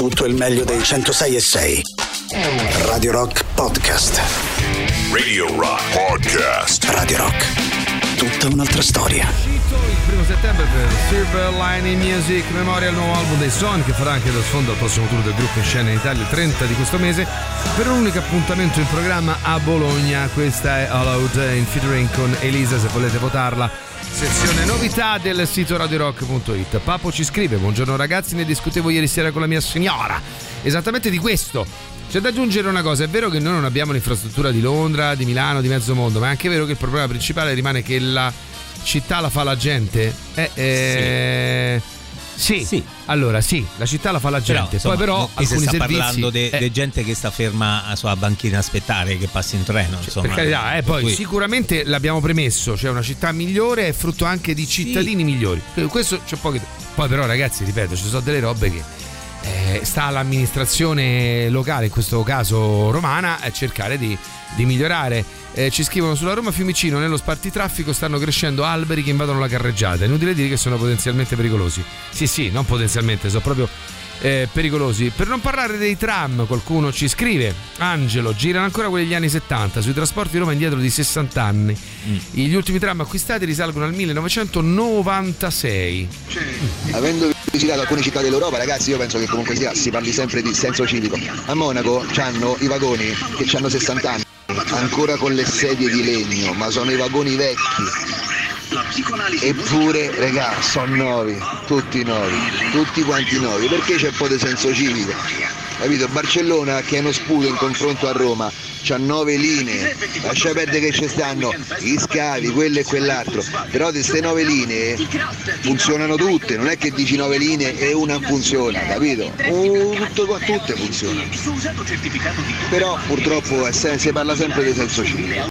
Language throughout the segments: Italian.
Tutto il meglio dei 106 e 6. Radio Rock Podcast. Radio Rock Podcast. Radio Rock. Tutta un'altra storia. Il primo settembre per Silver Lining Music Memoria, il nuovo album dei Son che farà anche da sfondo al prossimo tour del gruppo in scena in Italia il 30 di questo mese per un unico appuntamento in programma a Bologna. Questa è All Out in featuring con Elisa se volete votarla. Sezione novità del sito radiorock.it. Papo ci scrive: Buongiorno ragazzi, ne discutevo ieri sera con la mia signora. Esattamente di questo. C'è da aggiungere una cosa, è vero che noi non abbiamo l'infrastruttura di Londra, di Milano, di mezzo mondo, ma è anche vero che il problema principale rimane che la città la fa la gente. Eh, eh, sì. Sì. allora sì, la città la fa la gente. Però, insomma, Poi però alcuni sta servizi, parlando di eh, gente che sta ferma sulla banchina a aspettare che passi in treno. Insomma, per carità, eh, poi cui- sicuramente l'abbiamo premesso, cioè una città migliore è frutto anche di cittadini migliori. Questo c'è poco. Poi però ragazzi, ripeto, ci sono delle robe che eh, sta all'amministrazione locale, in questo caso romana, a cercare di, di migliorare. Eh, ci scrivono sulla Roma Fiumicino, nello spartitraffico stanno crescendo alberi che invadono la carreggiata. Inutile dire che sono potenzialmente pericolosi. Sì, sì, non potenzialmente, sono proprio eh, pericolosi. Per non parlare dei tram, qualcuno ci scrive: Angelo, girano ancora quelli degli anni 70, sui trasporti Roma indietro di 60 anni. Gli ultimi tram acquistati risalgono al 1996. Avendo visitato alcune città dell'Europa, ragazzi, io penso che comunque sia, si parli sempre di senso civico. A Monaco hanno i vagoni che hanno 60 anni, ancora con le sedie di legno, ma sono i vagoni vecchi. Eppure, regà, sono nuovi, tutti nuovi, tutti quanti nuovi. Perché c'è un po' di senso civico? Capito? Barcellona che è uno sputo in confronto a Roma, c'ha nove linee, lascia perdere che ci stanno gli scavi, quello e quell'altro, però di queste nove linee funzionano tutte, non è che dici nove linee e una funziona, capito? Oh, tutto qua, tutte funzionano. Però purtroppo si parla sempre di senso civico.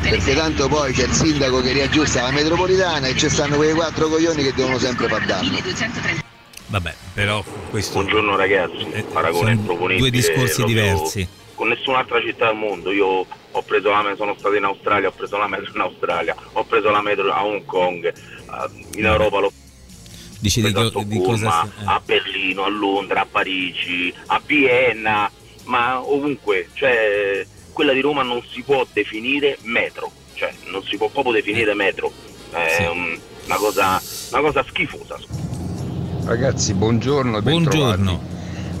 Perché tanto poi c'è il sindaco che riaggiusta la metropolitana e ci stanno quei quattro coglioni che devono sempre far danno. Vabbè, però questo. Buongiorno ragazzi, paragone sono improponibile. due discorsi diversi. Con nessun'altra città al mondo, io ho preso la metro, sono stato in Australia, ho preso la metro in Australia, ho preso la metro a Hong Kong, eh, in Europa l'ho Dici di, co- di cosa. eh. a Berlino, a Londra, a Parigi, a Vienna, ma ovunque, cioè quella di Roma non si può definire metro, cioè non si può proprio definire metro, è un- una, cosa, una cosa schifosa. Ragazzi, buongiorno e Buongiorno.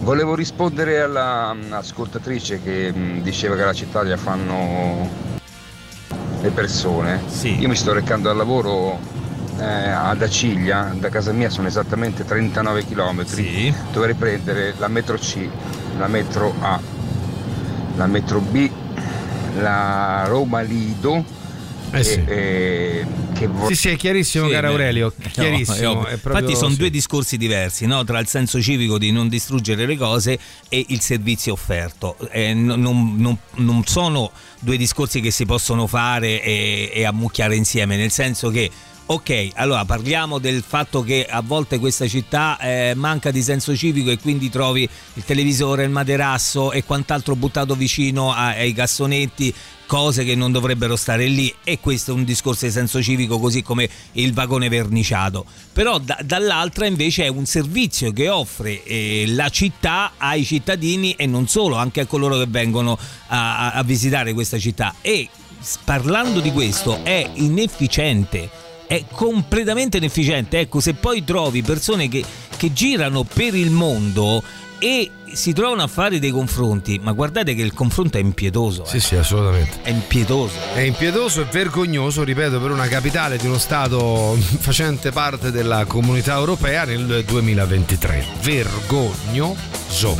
Volevo rispondere alla mm, ascoltatrice che mm, diceva che la città la fanno le persone. Io mi sto recando al lavoro eh, ad Aciglia, da casa mia sono esattamente 39 km. Dovrei prendere la metro C, la metro A, la metro B, la Roma Lido. Eh sì. e- e- che vor- Sì, sì, è chiarissimo, Sì, caro Aurelio. no, Chiarissimo. è proprio- Infatti sono sì. due discorsi diversi, no? tra il senso civico di non distruggere le cose e il servizio offerto. Eh, non, non- non- non sono due discorsi che si possono fare e, e ammucchiare insieme, nel senso che Ok, allora parliamo del fatto che a volte questa città eh, manca di senso civico e quindi trovi il televisore, il materasso e quant'altro buttato vicino a- ai cassonetti, cose che non dovrebbero stare lì e questo è un discorso di senso civico così come il vagone verniciato. Però da- dall'altra invece è un servizio che offre eh, la città ai cittadini e non solo, anche a coloro che vengono a, a- visitare questa città. E parlando di questo è inefficiente è completamente inefficiente. Ecco, se poi trovi persone che, che girano per il mondo e si trovano a fare dei confronti, ma guardate che il confronto è impietoso. Sì, sì, assolutamente. È impietoso. È impietoso e vergognoso, ripeto, per una capitale di uno Stato facente parte della comunità europea nel 2023. Vergognoso.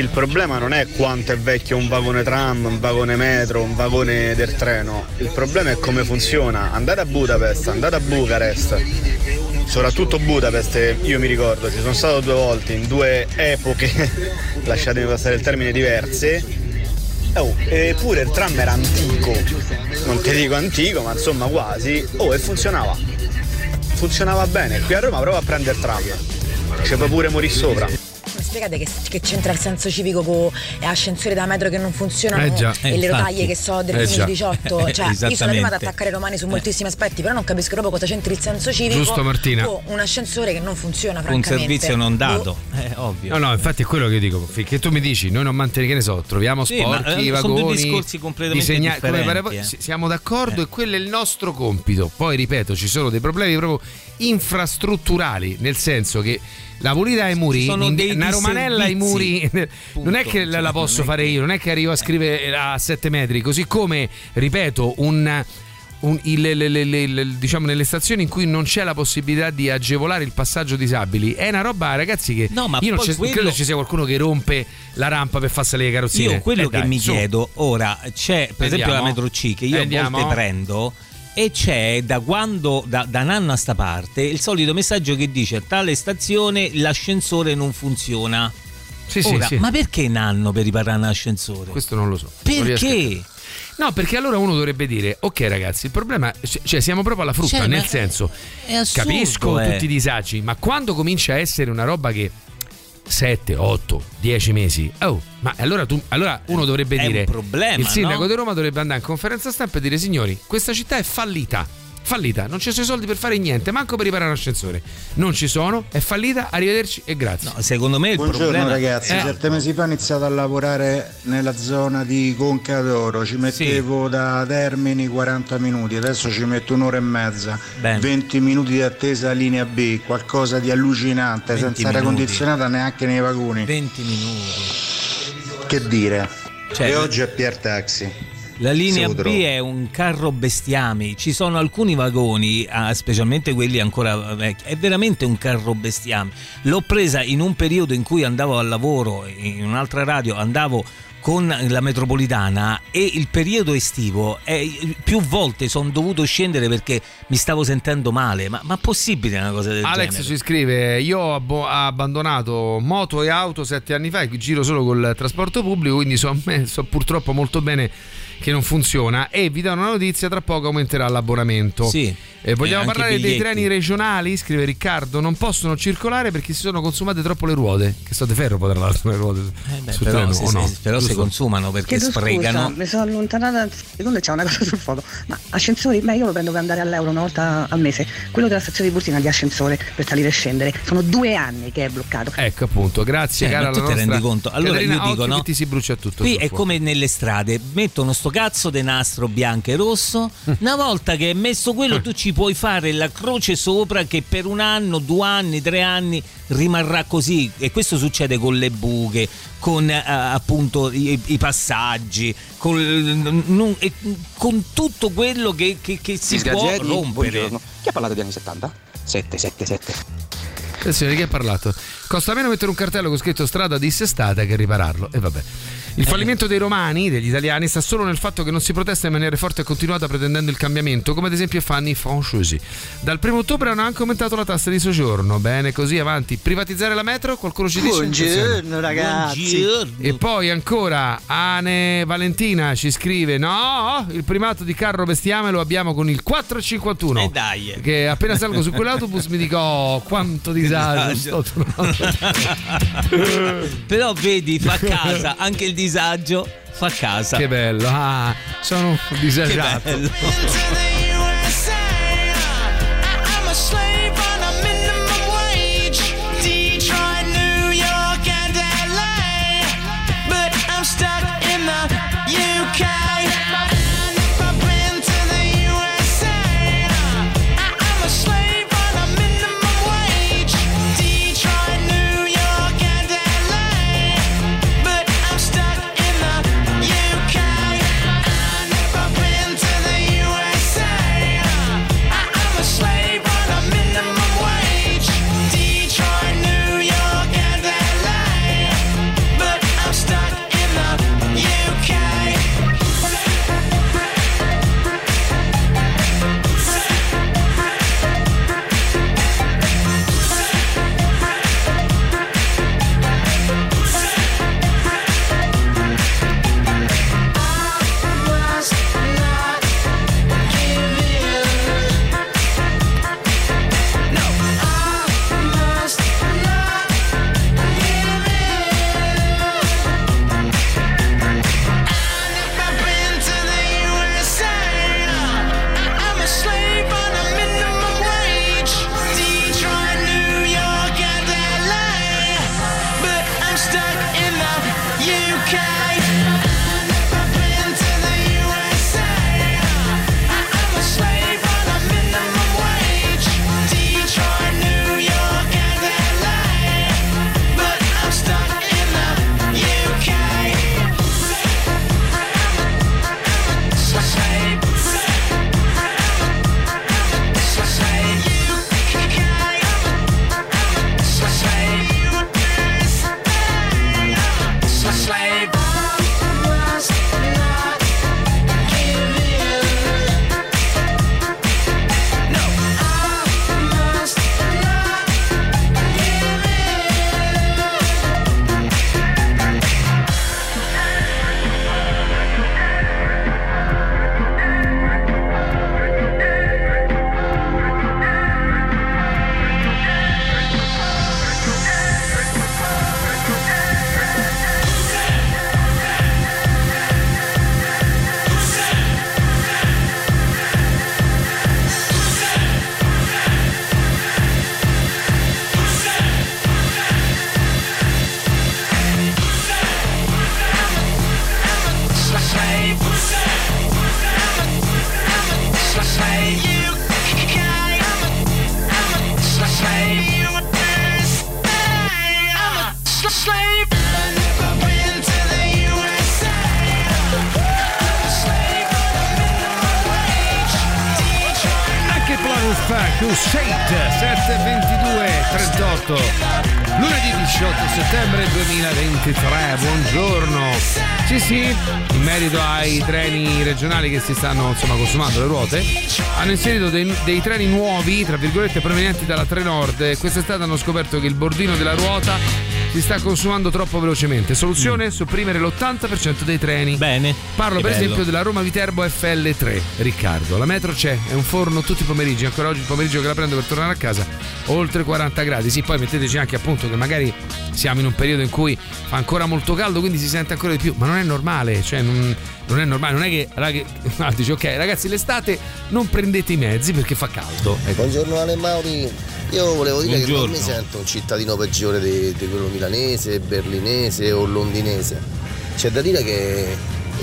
Il problema non è quanto è vecchio un vagone tram, un vagone metro, un vagone del treno. Il problema è come funziona. Andate a Budapest, andate a Bucarest. Soprattutto Budapest, io mi ricordo, ci sono stato due volte in due epoche, lasciatemi passare il termine, diverse. Oh, eppure il tram era antico. Non ti dico antico, ma insomma quasi. Oh, e funzionava. Funzionava bene. Qui a Roma prova a prendere il tram. Puoi pure morire sopra. Mi spiegate che, che c'entra il senso civico con ascensori da metro che non funzionano Eh già, e eh, le infatti. rotaie che so del Eh già. 2018? Cioè, io sono prima ad attaccare i romani su moltissimi aspetti, però non capisco proprio cosa c'entri il senso civico Giusto, Martina. con un ascensore che non funziona, Un servizio non dato, Boh. è ovvio. No, no, infatti è quello che io dico. Finché tu mi dici, noi non manteniamo, che ne so, troviamo Sì, ma, sporchi, eh, sono vagoni. due discorsi completamente disegna- come differenti, pare- eh. Siamo d'accordo e quello è il nostro compito. Poi ripeto, ci sono dei problemi proprio infrastrutturali, nel senso che la pulita ai muri, sono dei una romanella ai muri, disservizi. non è che la, la posso fare io, non è che arrivo a scrivere a 7 metri, così come, ripeto, un un- il- le- le- le- diciamo nelle stazioni in cui non c'è la possibilità di agevolare il passaggio disabili è una roba ragazzi che No, ma io non, non credo quello- ci sia qualcuno che rompe la rampa per far salire le carrozzine Io quello Eh, che dai, mi su. chiedo ora c'è per esempio Andiamo? la metro C che io a volte prendo e c'è da quando da, da un anno a sta parte il solito messaggio che dice a tale stazione l'ascensore non funziona. Sì, sì, Ora, sì. ma perché un anno per riparare un ascensore? questo non lo so Perché? No, perché allora uno dovrebbe dire: Ok, ragazzi, il problema. Cioè, siamo proprio alla frutta. Cioè, nel senso, è assurdo, capisco eh. tutti i disagi, ma quando comincia a essere una roba che 7, 8, 10 mesi, oh, ma allora, tu, allora uno dovrebbe È un dire: problema, Il sindaco no? di Roma dovrebbe andare in conferenza stampa e dire: Signori, questa città è fallita. Fallita, non ci sono i soldi per fare niente, manco per riparare un ascensore. Non ci sono, è fallita, arrivederci e grazie. No, secondo me il Buongiorno problema ragazzi, Eh. sette mesi fa ho iniziato a lavorare nella zona di Conca d'Oro, ci mettevo da Termini 40 minuti, adesso ci metto un'ora e mezza, Bene. 20 minuti di attesa linea B, qualcosa di allucinante, 20 senza aria condizionata neanche nei vagoni. 20 minuti. Che dire? Cioè, e oggi è Pier Taxi. La linea B è un carro bestiami, ci sono alcuni vagoni, specialmente quelli ancora vecchi, è veramente un carro bestiame. L'ho presa in un periodo in cui andavo al lavoro, in un'altra radio, andavo con la metropolitana e il periodo estivo eh, più volte sono dovuto scendere perché mi stavo sentendo male. Ma, ma possibile una cosa del Alex genere? ci scrive: Io ho abbo- abbandonato moto e auto sette anni fa e giro solo col trasporto pubblico, quindi so, me- so purtroppo molto bene che non funziona e vi do una notizia, tra poco aumenterà l'abbonamento. Sì. Eh, vogliamo E anche parlare dei treni regionali? Scrive Riccardo, non possono circolare perché si sono consumate troppo le ruote. Che so di ferro poi tra l'altro le ruote Beh, sul però treno, se- o no? se- però si consumano perché Chiedo sprecano. scusa, mi sono allontanata secondo c'è una cosa sul foto. Ma ascensori? Beh, io lo prendo per andare all'euro una volta al mese. Quello della stazione di Bursina di ascensore per salire e scendere. Sono due anni che è bloccato. Ecco appunto, grazie Eh, cara ma tu ti nostra rendi conto? Allora Caterina, io dico, no? ti si brucia tutto. Qui è fuoco. come nelle strade, mettono sto cazzo di nastro bianco e rosso. Una volta che è messo quello, tu ci puoi fare la croce sopra che per un anno, due anni, tre anni rimarrà così. E questo succede con le buche, con eh, appunto i, i passaggi, con, non- e con tutto quello che, che- che si può Disgraziati, rompere. buongiorno. Chi ha parlato degli anni 70? 7, 7, 7. Attenzione, chi ha parlato? Costa meno mettere un cartello con scritto strada dissestata che ripararlo. E vabbè. Il fallimento dei romani, degli italiani, sta solo nel fatto che non si protesta in maniera forte e continuata pretendendo il cambiamento, come ad esempio fanno i francesi. Dal primo ottobre hanno anche aumentato la tassa di soggiorno. Bene, così avanti. Privatizzare la metro? Qualcuno ci dice? Buongiorno, ragazzi. E poi ancora Ane Valentina ci scrive: No, il primato di carro bestiame lo abbiamo con il 451. E dai. Che appena salgo su quell'autobus mi dico: Oh, quanto disagio. sto trovando." Però vedi, fa casa, anche il disagio fa casa. che bello. Ah, sono disagiato. Che bello. Planus Crusade 722 38 lunedì 18 settembre 2023 buongiorno. Sì sì in merito ai treni regionali che si stanno insomma consumando le ruote hanno inserito dei, dei treni nuovi tra virgolette provenienti dalla Trenord. Quest'estate hanno scoperto che il bordino della ruota si sta consumando troppo velocemente. Soluzione? Sopprimere l'80% dei treni. Bene. Parlo Che per bello. esempio della Roma Viterbo FL3. Riccardo, la metro c'è, è un forno tutti i pomeriggi, ancora oggi il pomeriggio che la prendo per tornare a casa, oltre 40 gradi. Sì, poi metteteci anche appunto che magari siamo in un periodo in cui fa ancora molto caldo, quindi si sente ancora di più, ma non è normale, cioè non, non è normale, non è che, raga, ah, dici ok ragazzi l'estate non prendete i mezzi perché fa caldo. Ecco. Buongiorno Ale Mauri, io volevo dire che non Buongiorno. mi sento un cittadino peggiore di, di quello milanese, berlinese o londinese. C'è da dire che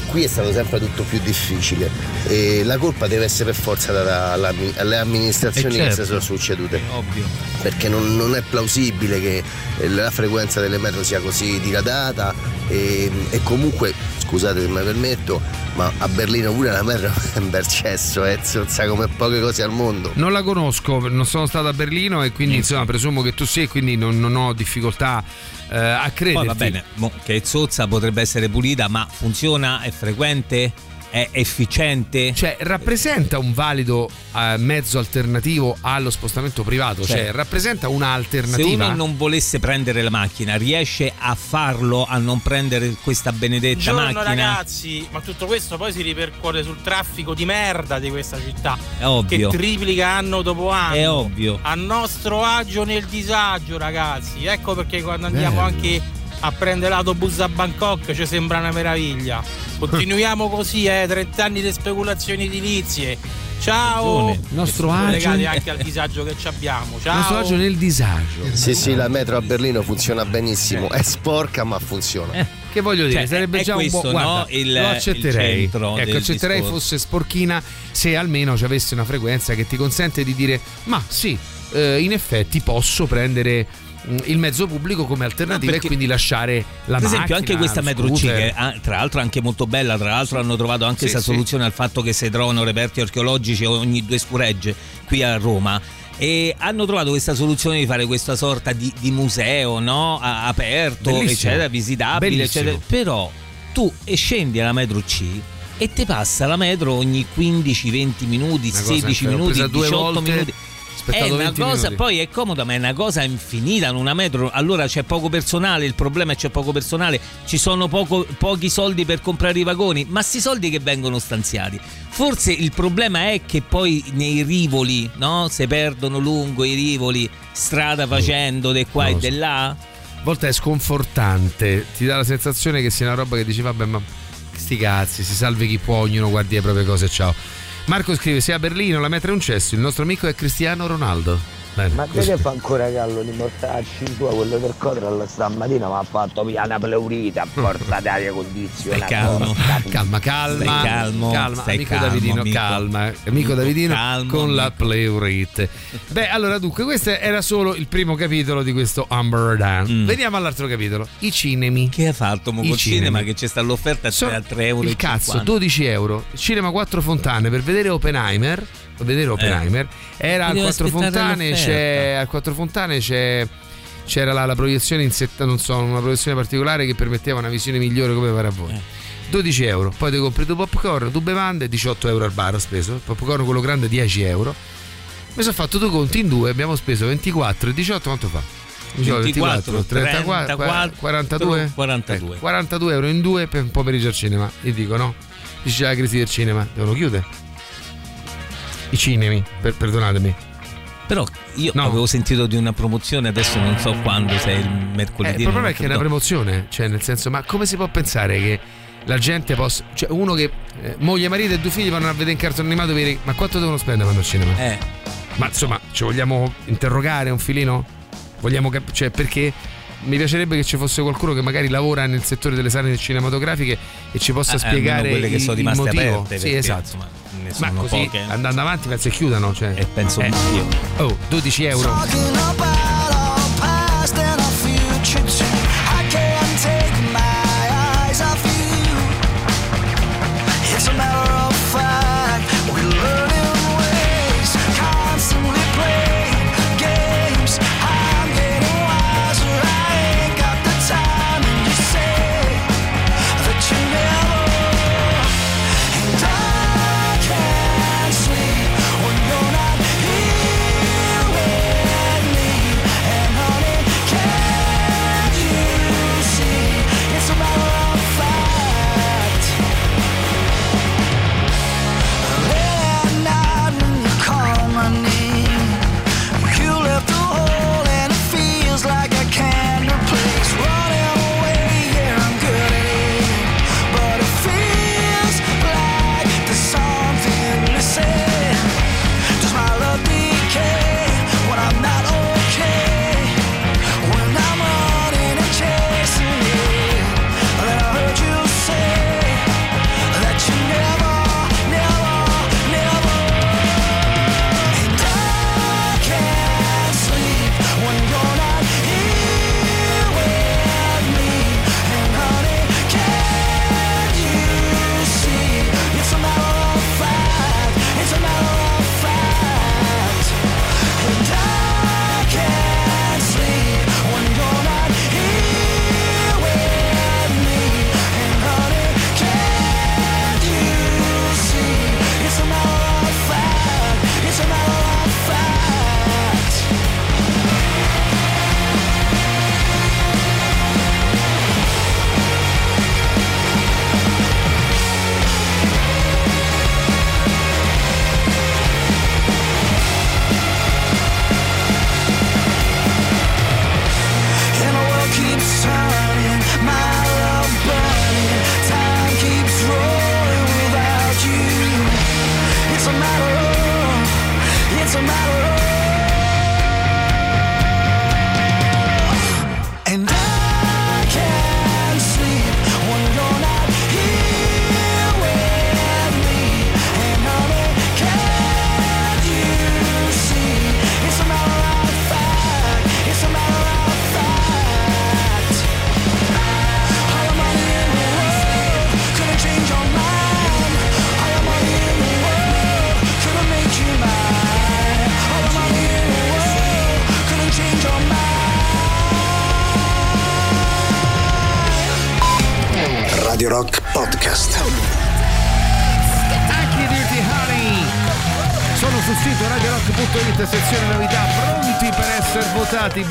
qui è stato sempre tutto più difficile e la colpa deve essere per forza data alle amministrazioni Eh, certo. che si sono succedute. Ovvio. Perché non, non è plausibile che eh, la frequenza delle metro sia così diradata e, e comunque, scusate se mi permetto, ma a Berlino pure la metro è un bel cesso, eh, sa come poche cose al mondo. Non la conosco, non sono stato a Berlino e quindi insomma presumo che tu sia, quindi non, non ho difficoltà eh, a crederti. Poi va bene, che zozza potrebbe essere pulita, ma funziona? È frequente? È efficiente? Cioè, rappresenta un valido eh, mezzo alternativo allo spostamento privato? Cioè, Cioè, rappresenta Se un'alternativa? uno non volesse prendere la macchina, riesce a farlo, a non prendere questa benedetta Buongiorno macchina? ragazzi, ma tutto questo poi si ripercuote sul traffico di merda di questa città. È ovvio. Che triplica anno dopo anno. È ovvio. A nostro agio nel disagio, ragazzi. Ecco perché quando andiamo Bello. anche a prendere l'autobus a Bangkok ci sembra una meraviglia. Continuiamo così, eh, 30 anni di speculazioni edilizie. Ciao! Ragione. Nostro agio- legati anche al disagio che ci abbiamo. Ciao! Nostro agio nel disagio. Sì, sì, la metro a Berlino funziona benissimo, è sporca ma funziona. Che voglio dire, Cioè, sarebbe è già un questo, buon guarda, no? Il- lo accetterei. il ecco, accetterei discorso. fosse sporchina se almeno ci avesse una frequenza che ti consente di dire "Ma sì, eh, in effetti posso prendere il mezzo pubblico come alternativa perché- e quindi lasciare la Per macchina esempio, anche questa metro C, che ah, tra l'altro è anche molto bella, tra l'altro hanno trovato anche Sì, questa sì. soluzione al fatto che si trovano reperti archeologici ogni due scuregge qui a Roma. E hanno trovato questa soluzione di fare questa sorta di, di museo no? A- aperto, Bellissimo. eccetera, visitabile, Bellissimo. eccetera. Però tu scendi alla metro C e ti passa la metro ogni 15-20 minuti, Una cosa 16 infer- l'ho minuti, presa due 18 volte, minuti. Aspettato È una 20 cosa, minuti. poi è comoda, ma è una cosa infinita. In una metro, allora c'è poco personale. Il problema è che c'è poco personale, ci sono poco- pochi soldi per comprare i vagoni, ma sti soldi che vengono stanziati. Forse il problema è che poi nei rivoli, no? Se perdono lungo i rivoli, strada facendo di qua Non e di là. A volte è sconfortante, ti dà la sensazione che sia una roba che dici vabbè ma sti cazzi, si salvi chi può, ognuno guardi le proprie cose, ciao. Marco scrive, se a Berlino la metro è un cesso, il nostro amico è Cristiano Ronaldo. Bene, Ma così. te che fa ancora callo di mortacci tua, quello del Cotral stamattina mi ha fatto via una pleurita a porta d'aria condizionata. Calmo. Calma, calma, Stai calmo, calma, stai amico calmo, Davidino, amico. calma, amico Davidino Calmo, con la amico. pleurite. Beh, allora dunque, questo era solo il primo capitolo di questo Umber Dan. Veniamo all'altro capitolo, i cinemi. Mm. Che ha fatto mo I col cinema che c'è sta l'offerta Sono a 3 euro. Il cazzo, 12 euro. Cinema 4 Fontane per vedere Oppenheimer. Per vedere Oppenheimer. Era al Devo 4 aspettare Fontane, al 4 Fontane c'è. C'era la, la proiezione in setta, non so, una proiezione particolare che permetteva una visione migliore come pare a voi. Eh. 12 euro, poi ti compri due popcorn, due bevande, 18 euro al bar ho speso, il popcorn quello grande 10 euro. Mi sono fatto due conti in due, abbiamo speso 24 e 18, quanto fa? 18, 24, 34, 34, 42? 42. Eh, 42 euro in due per un pomeriggio al cinema. Io dico no. Dice la crisi del cinema, devono chiudere. I cinemi, per- perdonatemi. Però io avevo sentito di una promozione, adesso non so quando, se è il Eh, mercoledì. il problema è che è una promozione, cioè nel senso, ma come si può pensare che la gente possa. Cioè, uno che eh, moglie, marito e due figli vanno a vedere in cartone animato, vedi, ma quanto devono spendere quando al cinema? Eh. Ma insomma, ci vogliamo interrogare un filino? Vogliamo cap- cioè, perché mi piacerebbe che ci fosse qualcuno che magari lavora nel settore delle sale cinematografiche e ci possa Eh, spiegare quelle che il, sono rimaste motivo. aperte, sì, esatto. insomma, ne Ma sono così poche. andando avanti penso che chiudano, cioè. E penso Eh. io. Oh, 12 euro.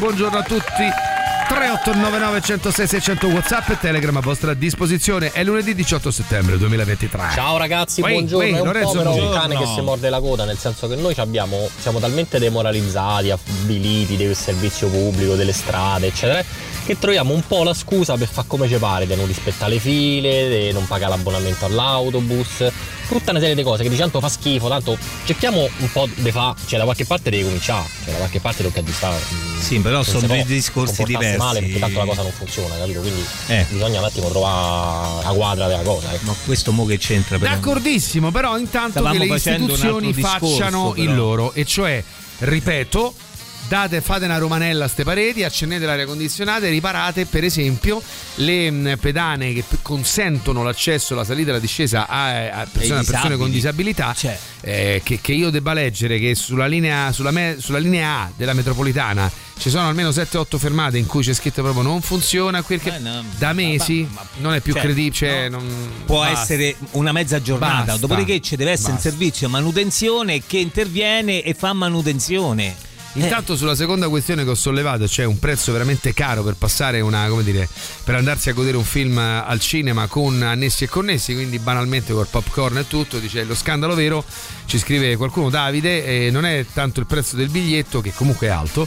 Buongiorno a tutti. 3899 106 600 WhatsApp e Telegram a vostra disposizione. È lunedì 18 settembre 2023. Ciao ragazzi, Uè, buongiorno. uè, è un Lorenzo, po' però un buongiorno. cane che si morde la coda, nel senso che noi abbiamo, siamo talmente demoralizzati, avviliti del servizio pubblico, delle strade, eccetera, che troviamo un po' la scusa per fare come ci pare, di non rispettare le file, di non pagare l'abbonamento all'autobus, tutta una serie di cose che di tanto fa schifo, tanto cerchiamo un po' di fa, cioè da qualche parte devi cominciare, cioè da qualche parte tocca di stare. Sì, però senza sono due discorsi diversi. male perché tanto la cosa non funziona, capito? Quindi Eh. bisogna un attimo trovare la quadra della cosa. Ecco. Ma questo mo che c'entra per D'accordissimo, però intanto Stavamo che le istituzioni discorso, facciano però. il loro, e cioè, ripeto, date, fate una romanella a ste pareti, accendete l'aria condizionata e riparate per esempio le mh, pedane che consentono l'accesso, la salita e la discesa a, a persone, persone con disabilità, eh, che, che io debba leggere che sulla linea, sulla me- sulla linea A della metropolitana ci sono almeno 7-8 fermate in cui c'è scritto proprio non funziona, quel che Eh, no, da mesi non è più cioè, credibile, cioè, non- Può basta. essere una mezza giornata, Basta. dopodiché ci deve essere Basta. un servizio manutenzione che interviene e fa manutenzione. Intanto sulla seconda questione che ho sollevato, c'è un prezzo veramente caro per passare una, come dire, per andarsi a godere un film al cinema con annessi e connessi, quindi banalmente col popcorn e tutto, dice lo scandalo vero, ci scrive qualcuno Davide, e non è tanto il prezzo del biglietto che comunque è alto.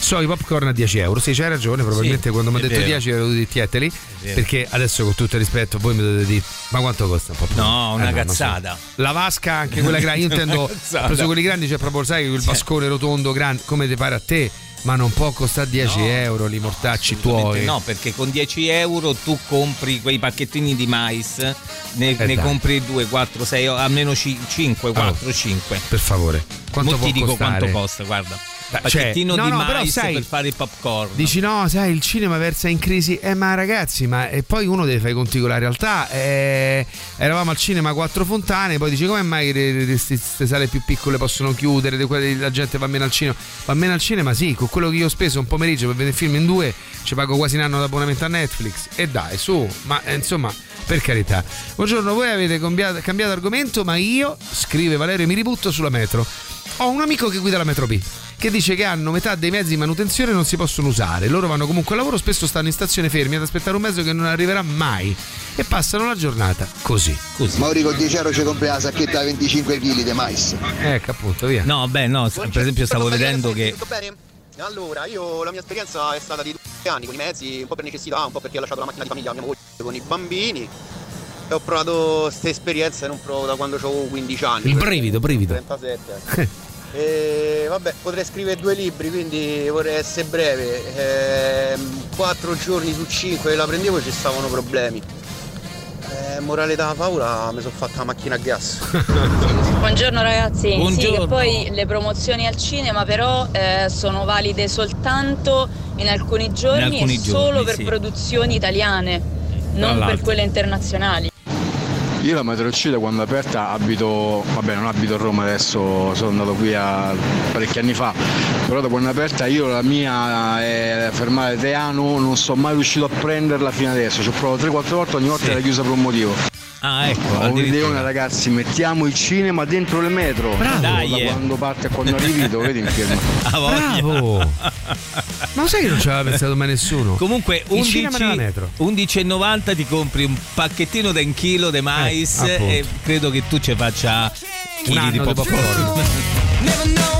So i popcorn a 10 euro, sì c'hai ragione, probabilmente Sì, quando mi ha detto vero. 10 ero dovuti tieteli, perché adesso con tutto il rispetto voi mi dovete dire, ma quanto costa un popcorn? No, una Eh, non so. cazzata. La vasca, anche quella grande, io intendo, Cazzata. ho preso quelli grandi, c'è proprio, sai, quel vascone rotondo grande, come ti pare a te, ma non può costare 10 No, euro li mortacci tuoi. No, perché con 10 euro tu compri quei pacchettini di mais, ne, Eh ne compri 2, 4, 6, almeno 5, 4, 5. Per favore, quanto può ti dico costare? quanto costa, guarda. Beh, Pacchettino cioè, no, di no, però sai- per fare il popcorn. Dici no, sai, il cinema versa in crisi. Eh, ma ragazzi, ma e poi uno deve fare i conti con la realtà. Eh, eravamo al cinema a quattro fontane, poi dici come mai queste sale più piccole possono chiudere? La gente va meno al cinema. Va meno al cinema, sì, con quello che io ho speso un pomeriggio per vedere film in due, ci pago quasi un anno di abbonamento a Netflix. E dai, su, ma eh, insomma, per carità. Buongiorno, voi avete cambiato, cambiato argomento, ma io, scrive Valerio, mi ributto sulla metro. Ho un amico che guida la metro B che dice che hanno metà dei mezzi di manutenzione e non si possono usare. Loro vanno comunque al lavoro, spesso stanno in stazione fermi ad aspettare un mezzo che non arriverà mai e passano la giornata così. Mauri con 10 euro ci compri la sacchetta da 25 kg di mais. Ecco appunto, via. No, beh, no, per esempio stavo vedendo che Tutto bene? Allora, io la mia esperienza è stata di due anni con i mezzi, un po' per necessità, un po' perché ho lasciato la macchina di famiglia a mia moglie con i bambini. E ho provato queste esperienze, non provo da quando avevo 15 anni. Il brivido, brivido. 37. E vabbè, potrei scrivere due libri, quindi vorrei essere breve. Ehm, quattro giorni su cinque che la prendevo e ci stavano problemi. Eh, morale da paura, mi sono fatta la macchina a gas. Buongiorno ragazzi, sì, Buongiorno. che poi le promozioni al cinema però eh, sono valide soltanto in alcuni giorni alcuni e giorni, solo per sì. produzioni italiane, non per quelle internazionali. Io la metrocida quando è aperta abito, vabbè non abito a Roma adesso, sono andato qui a parecchi anni fa, però da quando è aperta io la mia è fermata Teano, non sono mai riuscito a prenderla fino adesso, ci ho provato 3-4 volte, ogni volta era chiusa per un motivo. Ah, ecco, Ho un'ideona ragazzi, mettiamo il cinema dentro le metro. Bravo. Da Dai, eh. quando parte a quando arrivi, lo vedi in film. Bravo! Ma sai che non ci aveva pensato mai nessuno? Comunque il cinema nella 11 metro. 11,90 ti compri un pacchettino da un chilo di mais Eh, e credo che tu ci faccia chili di popcorn.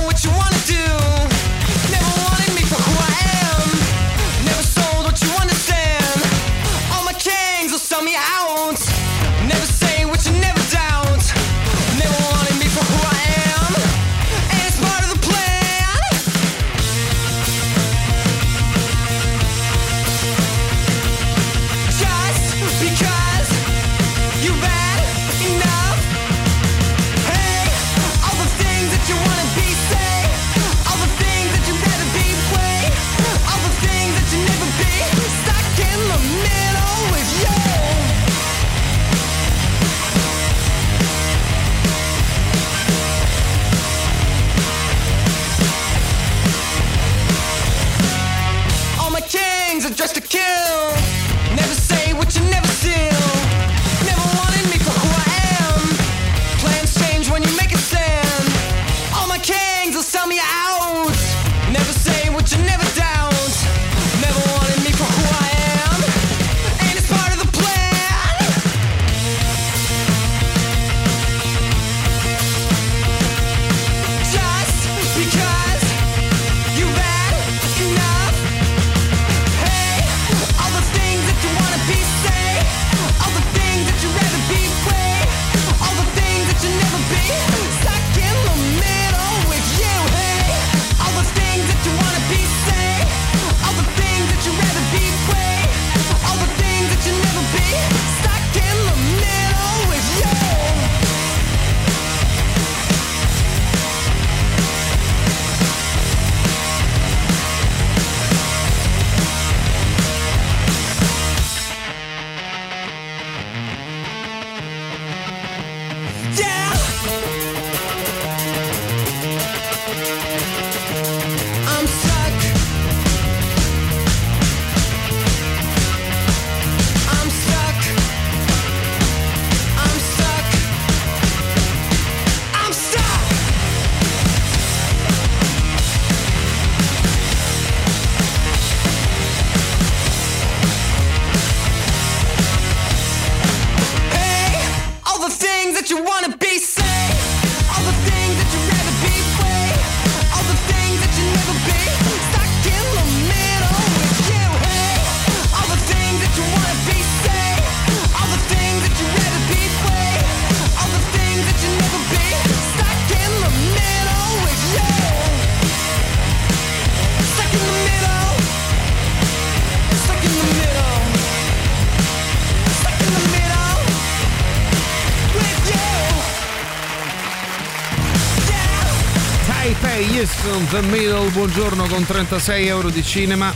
The Middle, buongiorno con 36 euro di cinema.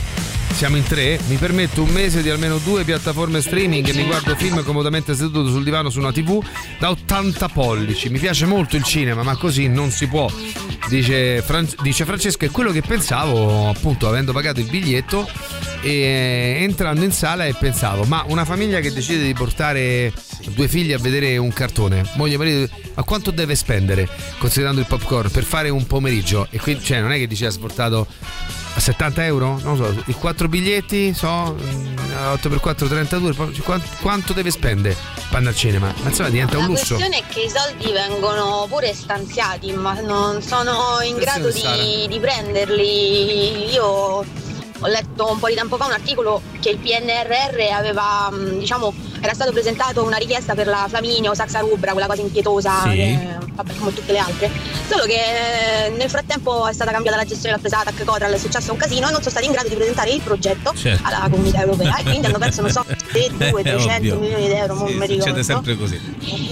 Siamo in tre, mi permetto un mese di almeno due piattaforme streaming e mi guardo film comodamente seduto sul divano su una tv da 80 pollici. Mi piace molto il cinema, ma così non si può. Dice, Fran- dice Francesco, è quello che pensavo, appunto, avendo pagato il biglietto e entrando in sala e pensavo, ma una famiglia che decide di portare due figli a vedere un cartone, moglie marito, ma quanto deve spendere considerando il popcorn per fare un pomeriggio? E quindi, cioè, non è che dice ha a 70 euro? Non lo so, i quattro biglietti, so, 8x4 32, poi quanto, quanto deve spendere per andare al cinema? Ma insomma diventa un La lusso. questione è che i soldi vengono pure stanziati, ma non sono in grado di, di prenderli. Io ho letto un po' di tempo fa un articolo che il PNRR aveva, mh, diciamo, era stato presentato una richiesta per la Flaminio, Saxa Rubra, quella cosa impietosa, Sì. che, vabbè, come tutte le altre. Solo che eh, nel frattempo è stata cambiata la gestione della presa TAC Cotral, è successo un casino e non sono stati in grado di presentare il progetto Certo. alla comunità europea e quindi hanno perso, non so, 2, 300 Ovvio. milioni di euro, non Sì, mi ricordo. succede sempre così.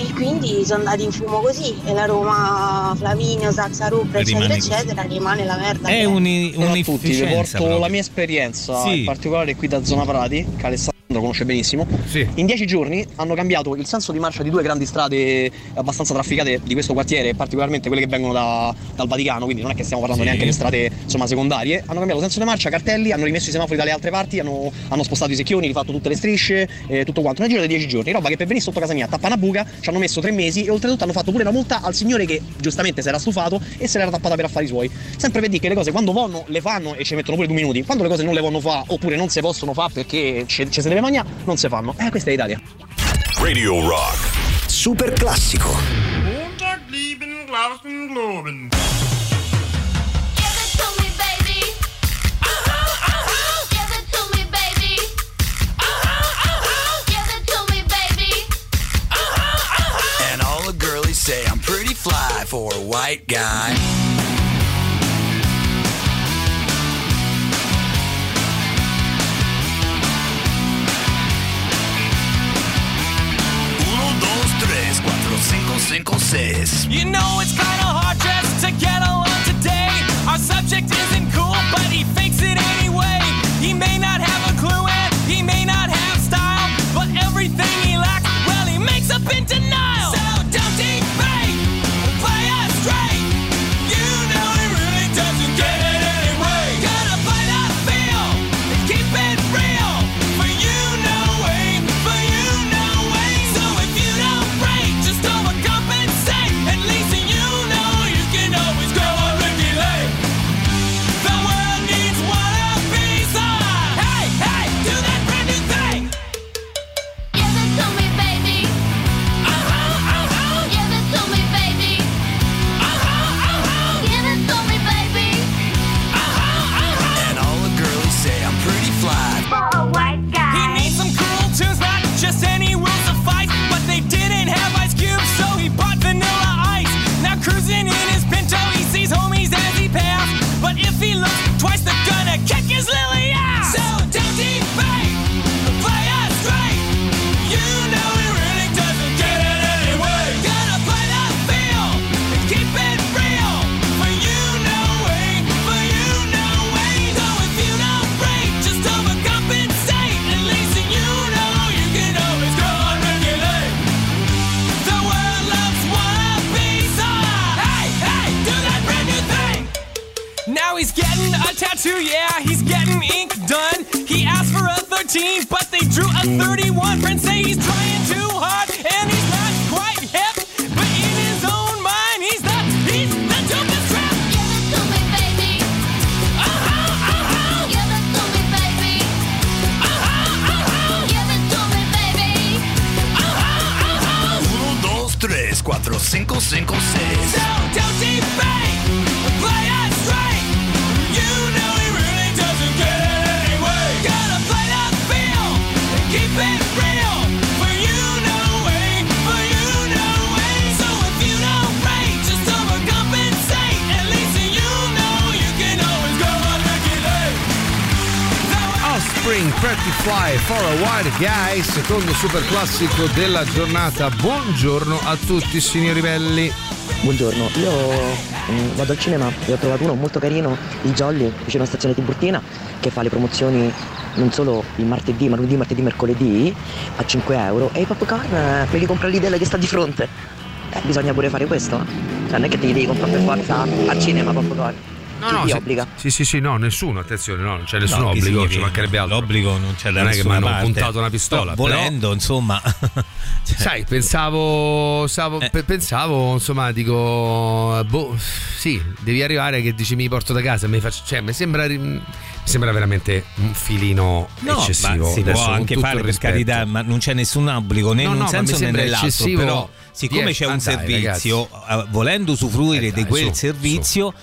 E quindi sono andati in fumo così e la Roma, Flaminio, Saxa Rubra, eccetera, eccetera, rimane la merda. È che uni- Però a tutti, vi porto proprio. la mia esperienza, Sì. in particolare qui da Zona Prati, che Alessandro conosce benissimo. In dieci giorni hanno cambiato il senso di marcia di due grandi strade abbastanza trafficate di questo quartiere, particolarmente quelle che vengono da- dal Vaticano, quindi non è che stiamo parlando Sì. neanche di strade insomma, secondarie. Hanno cambiato senso di marcia, cartelli, hanno rimesso i semafori dalle altre parti, hanno, hanno spostato i secchioni, rifatto tutte le strisce, eh, tutto quanto. Nel giro di dieci giorni, roba che per venire sotto casa mia tappa una buca, ci hanno messo tre mesi e oltretutto hanno fatto pure una multa al signore che giustamente si era stufato e se l'era tappata per affari suoi. Sempre per dire che le cose quando vanno le fanno e ci mettono pure due minuti, quando le cose non le vanno fare oppure non si possono fare perché ci ci se deve mangiare, non si fanno. Eh, questa è l'Italia. Radio Rock. Super classico. And all the girlies say I'm pretty fly for a white guy. Cinco, seis. You know it's kinda hard just to get along today. Our subject isn't secondo super classico della giornata. Buongiorno a tutti signori belli. Buongiorno, io mm, vado al cinema e ho trovato uno molto carino, il Jolly, vicino alla stazione Tiburtina, che fa le promozioni non solo il martedì, ma lunedì, martedì, mercoledì a 5 euro e i popcorn eh, me li compra l'Idella che sta di fronte. Eh, bisogna pure fare questo. eh. Non è che te li devi comprare per forza al cinema popcorn. No, no, Chi sì, obbliga? Sì, sì, sì, no, nessuno, attenzione, no, non c'è nessun No, obbligo, ci mancherebbe altro. L'obbligo non c'è da Non è che mi hanno puntato una pistola. Però, però- volendo, insomma. Sai, pensavo, stavo- Eh. pe- pensavo, insomma, dico, boh, sì, devi arrivare che dici mi porto da casa, mi faccio, cioè, mi sembra, sembra veramente un filino No, eccessivo. ma si Adesso, può anche fare per carità, ma non c'è nessun obbligo né No, in no, un mi senso né sembra nell'altro. eccessivo. Però, siccome c'è un ah, dai, servizio, eh, volendo usufruire Eh, di dai, quel su, servizio.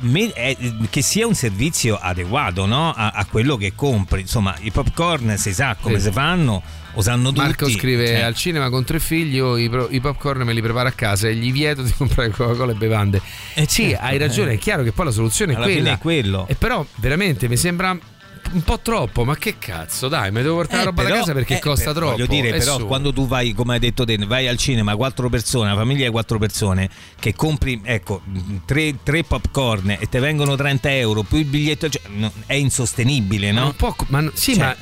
Me- eh, che sia un servizio adeguato no? a, a quello che compri insomma i popcorn si sa come Sì. si fanno lo sanno tutti Marco scrive cioè, al cinema con tre figli io i, pro- i popcorn me li preparo a casa e gli vieto di comprare Coca-Cola e bevande. sì, certo, hai ragione, eh. è chiaro che poi la soluzione è Alla quella. fine è quello. E però veramente mi sembra un po' troppo, ma che cazzo, dai, mi devo portare Eh, la roba però- da casa perché eh, costa per- troppo. Voglio dire, però, su. quando tu vai, come hai detto te, vai al cinema, quattro persone, una famiglia di quattro persone, che compri, ecco, tre, tre popcorn e te vengono 30 euro più il biglietto, cioè, no, è insostenibile, Ma no? non può- ma non- sì, Cioè, ma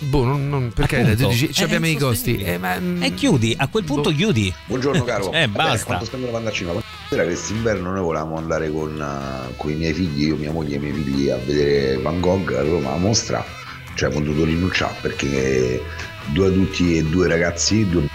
boh, non, non- perché appunto, tu dici, ci abbiamo i costi. Eh, ma, mm, E chiudi, a quel punto chiudi. Buongiorno caro. Eh, basta. quando stiamo andando al cinema? Sera quest'inverno noi volevamo andare con, eh, con i miei figli, io, mia moglie e i miei figli a vedere Van Gogh a Roma a mostra, cioè abbiamo dovuto rinunciare perché due adulti e due ragazzi, due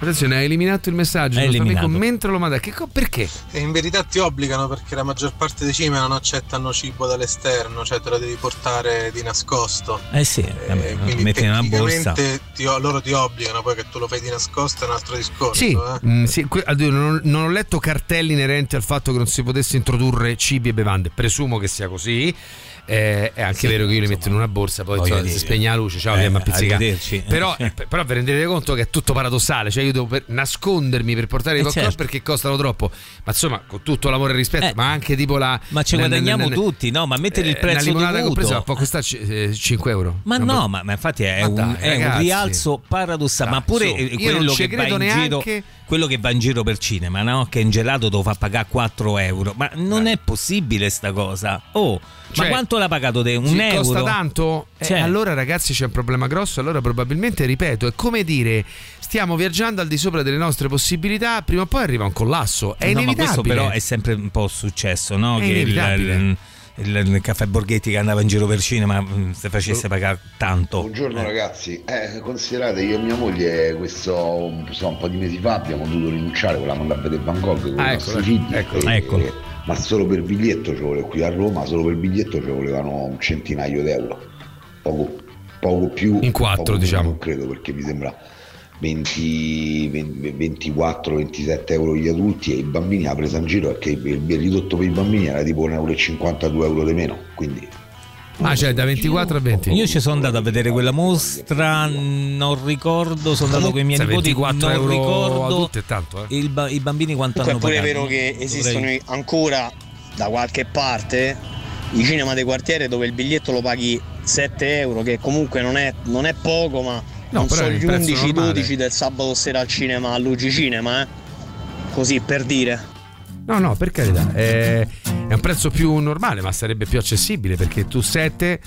Attenzione, hai eliminato il messaggio del nostro amico eliminato. mentre lo manda. Che co- perché? E in verità ti obbligano perché la maggior parte dei cinema non accettano cibo dall'esterno, cioè te lo devi portare di nascosto. Eh sì, vabbè, Quindi metti nella borsa. tecnicamente ti- loro ti obbligano, poi che tu lo fai di nascosto è un altro discorso. Sì, eh. mm, sì, que- addio, non, non ho letto cartelli inerenti al fatto che non si potesse introdurre cibi e bevande. Presumo che sia così. Eh, è anche Sì, vero che io li metto in una borsa, poi insomma, si spegne la luce, ciao, Eh, andiamo a pizzicare. Però, eh, però vi rendete conto che è tutto paradossale, cioè io devo per- nascondermi per portare i Eh, certo. perché costano troppo. Ma insomma, con tutto l'amore e rispetto, Eh, ma anche tipo la Ma ci guadagniamo tutti, no? Ma mettere il eh, prezzo Una limonata dovuto. compresa può costare c- 5 euro. Ma no, ma, ma infatti è, Ma un, dai, è un rialzo paradossale. Ma Dai, pure su. eh, Io quello non ci che va credo in giro. Quello che va in giro per cinema, no? Che in gelato lo fa pagare 4 euro. Ma non è possibile sta cosa. Oh, Cioè, ma quanto l'ha pagato te? Un Sì, euro? costa tanto? Eh, Cioè. allora ragazzi c'è un problema grosso, allora probabilmente, ripeto, è come dire stiamo viaggiando al di sopra delle nostre possibilità, prima o poi arriva un collasso, è no, ma inevitabile. questo però è sempre un po' successo, no? È che il, inevitabile. il- il- il caffè Borghetti che andava in giro per cinema mm, se facesse pagare tanto. Buongiorno ragazzi, eh, considerate io e mia moglie questo insomma, un po' di mesi fa abbiamo dovuto rinunciare, volevamo andare a vedere Bangkok con Ah, i nostri figli, eccolo, e- eccolo. ma solo per biglietto ci voleva qui a Roma, solo per biglietto ci volevano un centinaio d'euro, poco, poco più. In quattro, diciamo. Non credo perché mi sembra 20, 24-27 euro gli adulti e i bambini la presa in giro perché il, il ridotto per i bambini era tipo 1,50 euro, 2 euro di meno, quindi Ah, cioè da 24 a 20. Io ci sono andato a vedere quella mostra, non ricordo, sono andato con i miei Sai, nipoti, 24 non euro ricordo è tanto, eh. il ba- i bambini quanto Comunque è hanno pure pagato. vero che esistono Dovrei- ancora da qualche parte i cinema di quartiere dove il biglietto lo paghi 7 euro, che comunque non è, non è poco, ma non però so è il gli prezzo 11-12 normale. del sabato sera al cinema all'Ugi Cinema, eh? Così per dire. No, no, per carità, è, è un prezzo più normale, ma sarebbe più accessibile perché tu 7,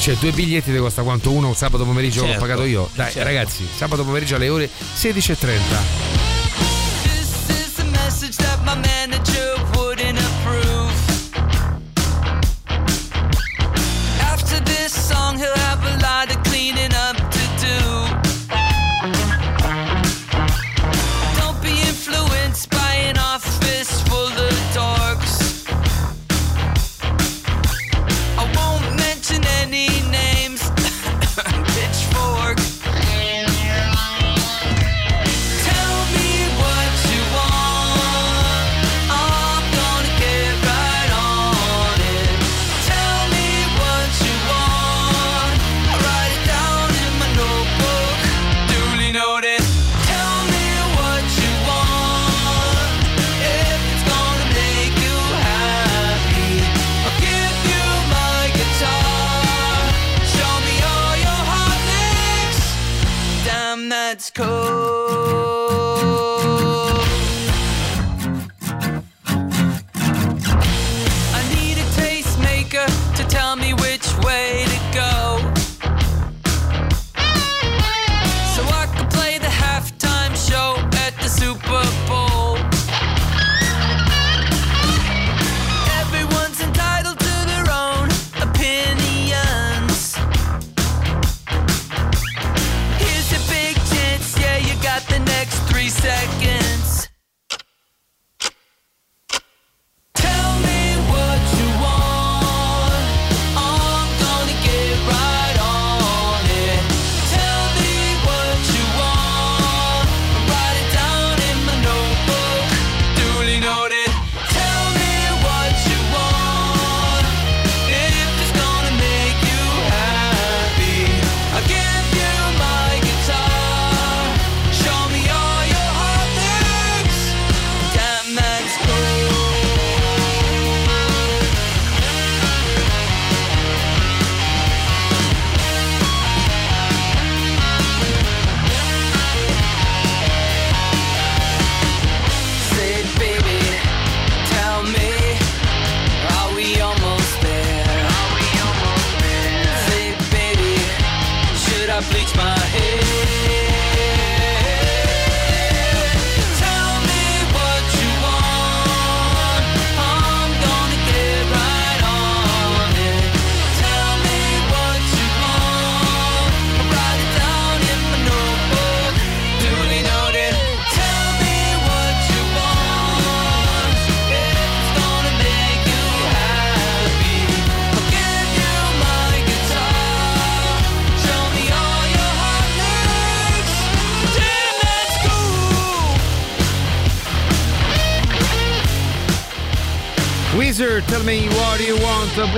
cioè due biglietti ti costa quanto uno sabato pomeriggio Certo, l'ho pagato io. Dai, certo. ragazzi, sabato pomeriggio alle ore 16.30.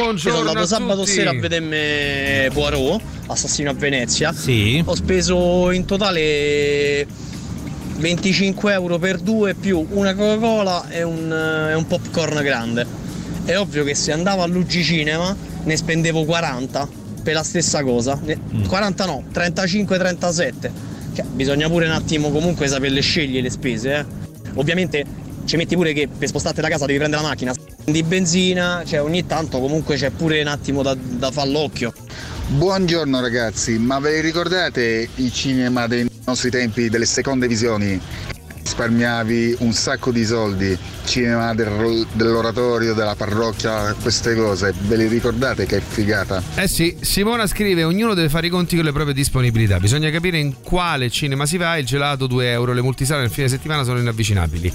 Want. Sono Buongiorno andato sabato tutti. sera a vedermi Poirot, Assassino a Venezia. Sì. Ho speso in totale 25 euro per due più una Coca-Cola e un, e un popcorn grande. È ovvio che se andavo all'Ugi Cinema ne spendevo 40 per la stessa cosa. Mm. 40 no, 35-37. Cioè, bisogna pure un attimo comunque saperle scegliere le spese, eh. Ovviamente ci metti pure che per spostarti da casa devi prendere la macchina, di benzina, cioè ogni tanto comunque c'è pure un attimo da, da far l'occhio. Buongiorno ragazzi, ma ve ricordate i cinema dei nostri tempi, delle seconde visioni? Risparmiavi un sacco di soldi, cinema del- dell'oratorio, della parrocchia, queste cose, ve li ricordate che figata? Eh sì, Simona scrive: ognuno deve fare i conti con le proprie disponibilità. Bisogna capire in quale cinema si va. Il gelato 2 euro, le multisale nel fine settimana sono inavvicinabili.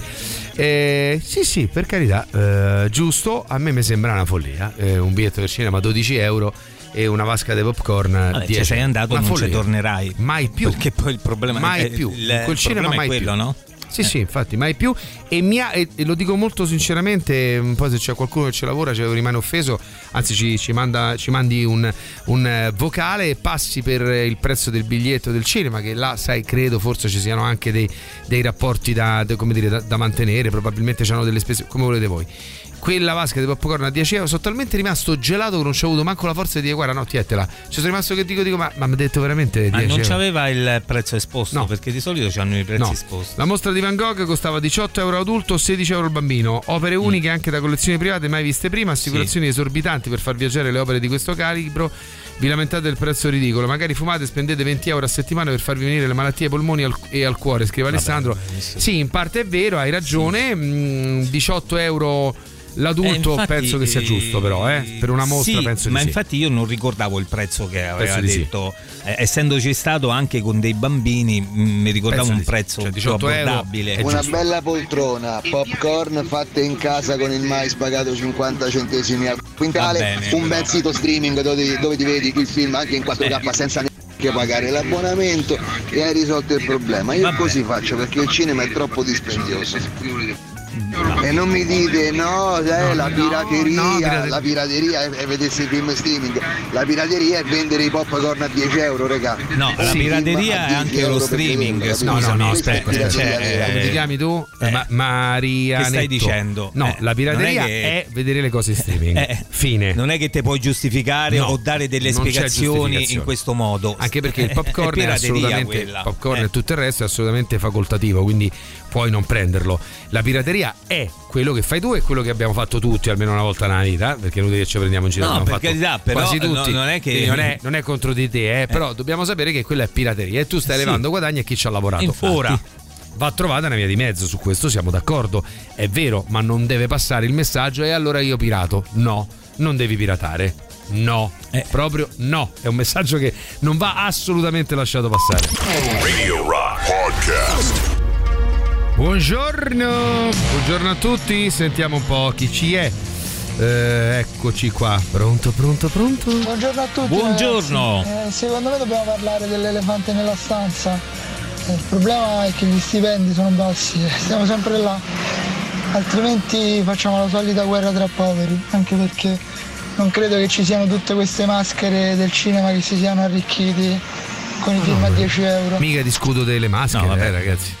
Eh, sì, sì, per carità, eh, giusto. A me mi sembra una follia. Eh, un biglietto del cinema 12 euro e una vasca di popcorn Vabbè, 10 ci sei andato Una non ci follia. tornerai. Mai più. Perché poi il problema mai è più. il, quel il cinema mai è quello, più. no? Sì, sì, infatti, mai più. E, mi ha- e- lo dico molto sinceramente, poi se c'è qualcuno che ci lavora, ci rimane offeso, anzi ci, ci manda- ci mandi un, un, eh, vocale e passi per il prezzo del biglietto del cinema, che là, sai, credo forse ci siano anche dei, dei rapporti da, da- dire, da, da mantenere, probabilmente hanno delle spese, come volete voi. Quella vasca di popcorn a 10 euro, sono talmente rimasto gelato che non ci ho avuto manco la forza di dire guarda no tietela. Ci sono rimasto che dico, dico ma, ma mi ha detto veramente 10 Ma non euro. c'aveva il prezzo esposto? No. Perché di solito hanno i prezzi No. esposti. La mostra di Van Gogh costava 18 euro adulto, 16 euro il bambino. Opere Mm. uniche anche da collezioni private mai viste prima, assicurazioni esorbitanti per far viaggiare le opere di questo calibro. Vi lamentate del prezzo ridicolo, magari fumate e spendete 20 euro a settimana per farvi venire le malattie ai polmoni al- e al cuore, scrive Alessandro. Sì, in parte è vero, hai ragione. mm, 18 euro l'adulto Eh, infatti, penso che sia giusto, però, eh? per una mostra Sì, penso ma di sì. infatti io non ricordavo il prezzo che aveva Penso di sì. detto. Eh, essendoci stato anche con dei bambini, mh, mi ricordavo Penso un prezzo Cioè, più 18 euro abbordabile. Una bella poltrona, popcorn fatte in casa con il mais pagato 50 centesimi al quintale, bene, un bel sito streaming dove, dove ti vedi il film anche in 4K senza neanche pagare l'abbonamento e hai risolto il problema. Io così faccio perché il cinema è troppo dispendioso. E non mi dite no, eh, la pirateria, no, pirate- la pirateria è, è vedersi i film streaming, la pirateria è vendere i popcorn a 10 euro, regà. No, la Sì, pirateria ma a è 10 anche lo streaming. vederlo, No, no, no, è aspetta, aspetta. pirateria Cioè, come ti chiami tu? Eh, Ma- Maria che stai Netto. dicendo? No, Eh, la pirateria è che- è vedere le cose in streaming. Eh, Fine. Non è che te puoi giustificare No, o dare delle spiegazioni in questo modo. Anche perché il È- popcorn è, pirateria assolutamente quella. popcorn Eh. e tutto il resto è assolutamente facoltativo, quindi puoi non prenderlo. La pirateria è quello che fai tu e quello che abbiamo fatto tutti almeno una volta nella vita, perché è inutile che ci prendiamo in giro. No, per carità, però, quasi no, tutti. non è che- non è, non è contro di te, eh, però dobbiamo sapere che quella è pirateria e tu stai Sì. levando guadagni a chi ci ha lavorato. Infatti. Ora va trovata una via di mezzo, su questo siamo d'accordo. È vero, ma non deve passare il messaggio e allora io pirato. No, non devi piratare. No, Eh. proprio no. È un messaggio che non va assolutamente lasciato passare. Radio Rock Podcast. Buongiorno, buongiorno a tutti, sentiamo un po' chi ci è. Eh, eccoci qua, pronto, pronto, pronto? Buongiorno a tutti. Buongiorno. Eh, secondo me dobbiamo parlare dell'elefante nella stanza. Eh, il problema è che gli stipendi sono bassi, eh, stiamo sempre là. Altrimenti facciamo la solita guerra tra poveri, anche perché non credo che ci siano tutte queste maschere del cinema che si siano arricchiti con i film a 10 euro. Mica discuto delle maschere, No, vabbè. eh, ragazzi.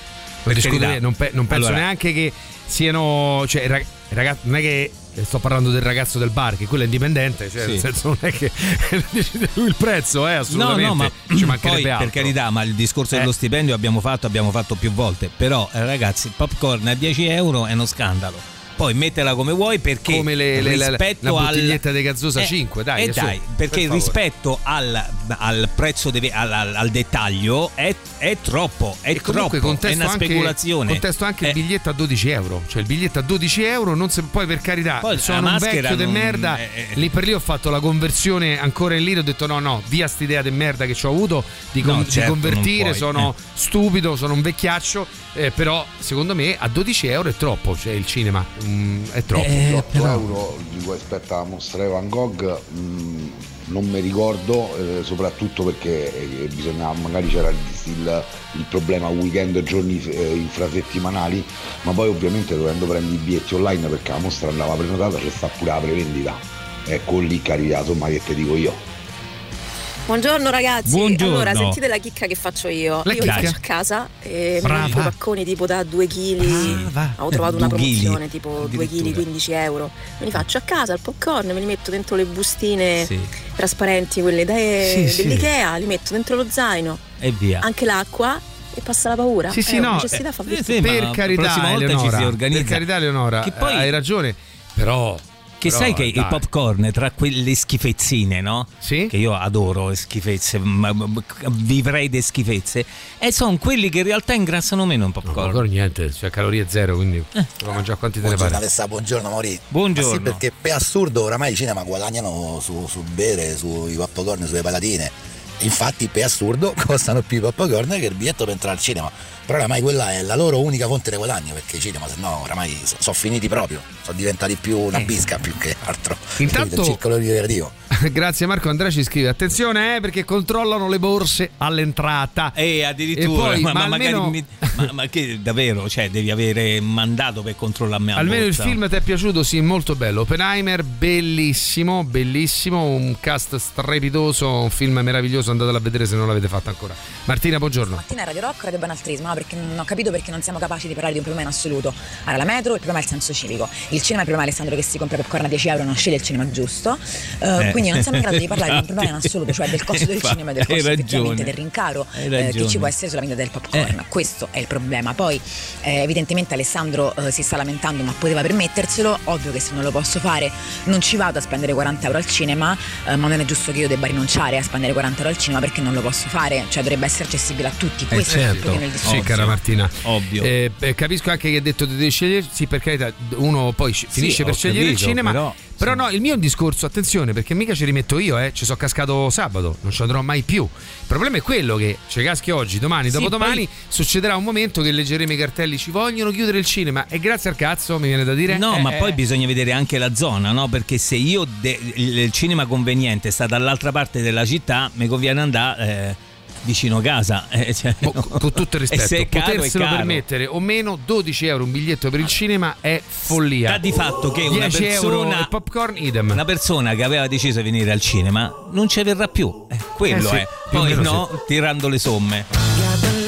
Per carità. non, pe- non penso Allora- neanche che siano. Cioè, rag- ragazzi, non è che sto parlando del ragazzo del bar, che quello è indipendente, cioè, Sì. nel senso non è che decide lui il prezzo, eh, No, assolutamente. no, ma ci mancherebbe poi, altro. per carità, ma il discorso Eh. dello stipendio abbiamo fatto, abbiamo fatto più volte. Però, ragazzi, il popcorn a 10 euro è uno scandalo. Poi mettela come vuoi perché Come le- le- rispetto la al- bottiglietta di gazzosa 5, dai, eh dai, per perché favore. rispetto al, al prezzo deve- al, al- al dettaglio è, è troppo, è troppo, è una anche, speculazione. contesto anche Eh, il biglietto a 12 euro. Cioè il biglietto a 12 euro, non se, poi per carità, Poi sono la un vecchio de non- merda. eh, eh. Lì per lì ho fatto la conversione ancora in lì, ho detto no, no, via st'idea di merda che ci ho avuto di, con- No, di certo, convertire, non puoi, sono eh. stupido, sono un vecchiaccio, eh, però secondo me a 12 euro è troppo, cioè il cinema mm, è troppo. Eh, 18 però- euro di cui aspetta la mostra di Van Gogh mm, non mi ricordo, eh, soprattutto perché eh, bisognava, magari c'era il, il- il problema weekend giorni eh, infrasettimanali, ma poi ovviamente dovendo prendere i biglietti online perché la mostra andava prenotata c'è sta pure la prevendita. Ecco lì carità, insomma che te dico io. Buongiorno ragazzi, Buongiorno. allora sentite la chicca che faccio io. La io li chicca? faccio a casa e Brava. compro pacconi tipo da 2 kg. Ho trovato una Due chili, promozione tipo 2 kg 15 euro. Me li faccio a casa al popcorn, me li metto dentro le bustine Sì. trasparenti, quelle da- Sì, sì. dell'Ikea, li metto dentro lo zaino, E via. anche l'acqua e passa la paura. Sì, sì, Eh, no. necessità fa eh, virtù. per carità, Eleonora, per carità, Eleonora, Che poi- hai ragione, però. Che però, sai che il dai. popcorn tra quelle schifezzine, no? Sì. Che io adoro le schifezze, ma- ma- ma- vivrei di schifezze. E sono quelli che in realtà ingrassano meno in popcorn. Ancora niente, cioè calorie zero, quindi può mangiare quanti te ne Buongiorno pare. Alessà, buongiorno Maurizio. Buongiorno. Ma sì, perché per assurdo oramai i cinema guadagnano su, su bere, sui popcorn, sulle patatine. Infatti per assurdo costano più i popcorn che il biglietto per entrare al cinema. Però oramai quella è la loro unica fonte di guadagno perché i cinema se no oramai sono finiti proprio, sono diventati più una bisca più che altro. Intanto- il circolo ricreativo. Grazie Marco Andrea ci scrive attenzione eh, perché controllano le borse all'entrata E addirittura, E poi, ma, ma ma magari almeno- mi- ma, ma che davvero, cioè devi avere mandato per controllarmi la Almeno il borsa. film ti è piaciuto? Sì, molto bello. Oppenheimer, bellissimo, bellissimo, un cast strepitoso, un film meraviglioso, andatelo a vedere se non l'avete fatto ancora. Martina, buongiorno. Mattina a Radio Rock, Radio Banaltrismo? Perché non ho capito perché non siamo capaci di parlare di un problema in assoluto. Allora, la metro, il problema è il senso civico. Il cinema, il problema è Alessandro che si compra popcorn a 10 euro e non sceglie il cinema giusto. Eh, Eh. Quindi non siamo in grado di parlare di un problema in assoluto, cioè del costo del cinema e del costo effettivamente del rincaro eh, che ci può essere sulla vendita del popcorn. Questo è il problema. Poi, eh, evidentemente, Alessandro eh, si sta lamentando, ma poteva permetterselo. Ovvio che se non lo posso fare, non ci vado a spendere 40 euro al cinema, eh, ma non è giusto che io debba rinunciare a spendere 40 euro al cinema perché non lo posso fare. Cioè, dovrebbe essere accessibile a tutti. Eh, Questo è il certo. problema del discorso. Sì, cara Martina. Ovvio. Eh, eh, capisco anche che hai detto di sì, per carità, uno poi sc- finisce per scegliere il cinema. però- Però no, il mio è un discorso, attenzione, perché mica ci rimetto io, eh, ci sono cascato sabato, non ci andrò mai più. Il problema è quello che ci caschi oggi, domani, Sì, dopodomani, poi- succederà un momento che leggeremo i cartelli, ci vogliono chiudere il cinema e grazie al cazzo mi viene da dire... No, eh, ma eh, poi bisogna vedere anche la zona, no? Perché se io de- il il cinema conveniente sta dall'altra parte della città, mi conviene andare eh, vicino casa. eh, cioè, no. con tutto il E se rispetto, poterselo permettere o meno 12 euro un biglietto per il cinema è follia. Sta di fatto che una 10 euro persona, popcorn idem. una persona che aveva deciso di venire al cinema non ci verrà più. Eh, quello Eh sì, è. Poi no, tirando le somme.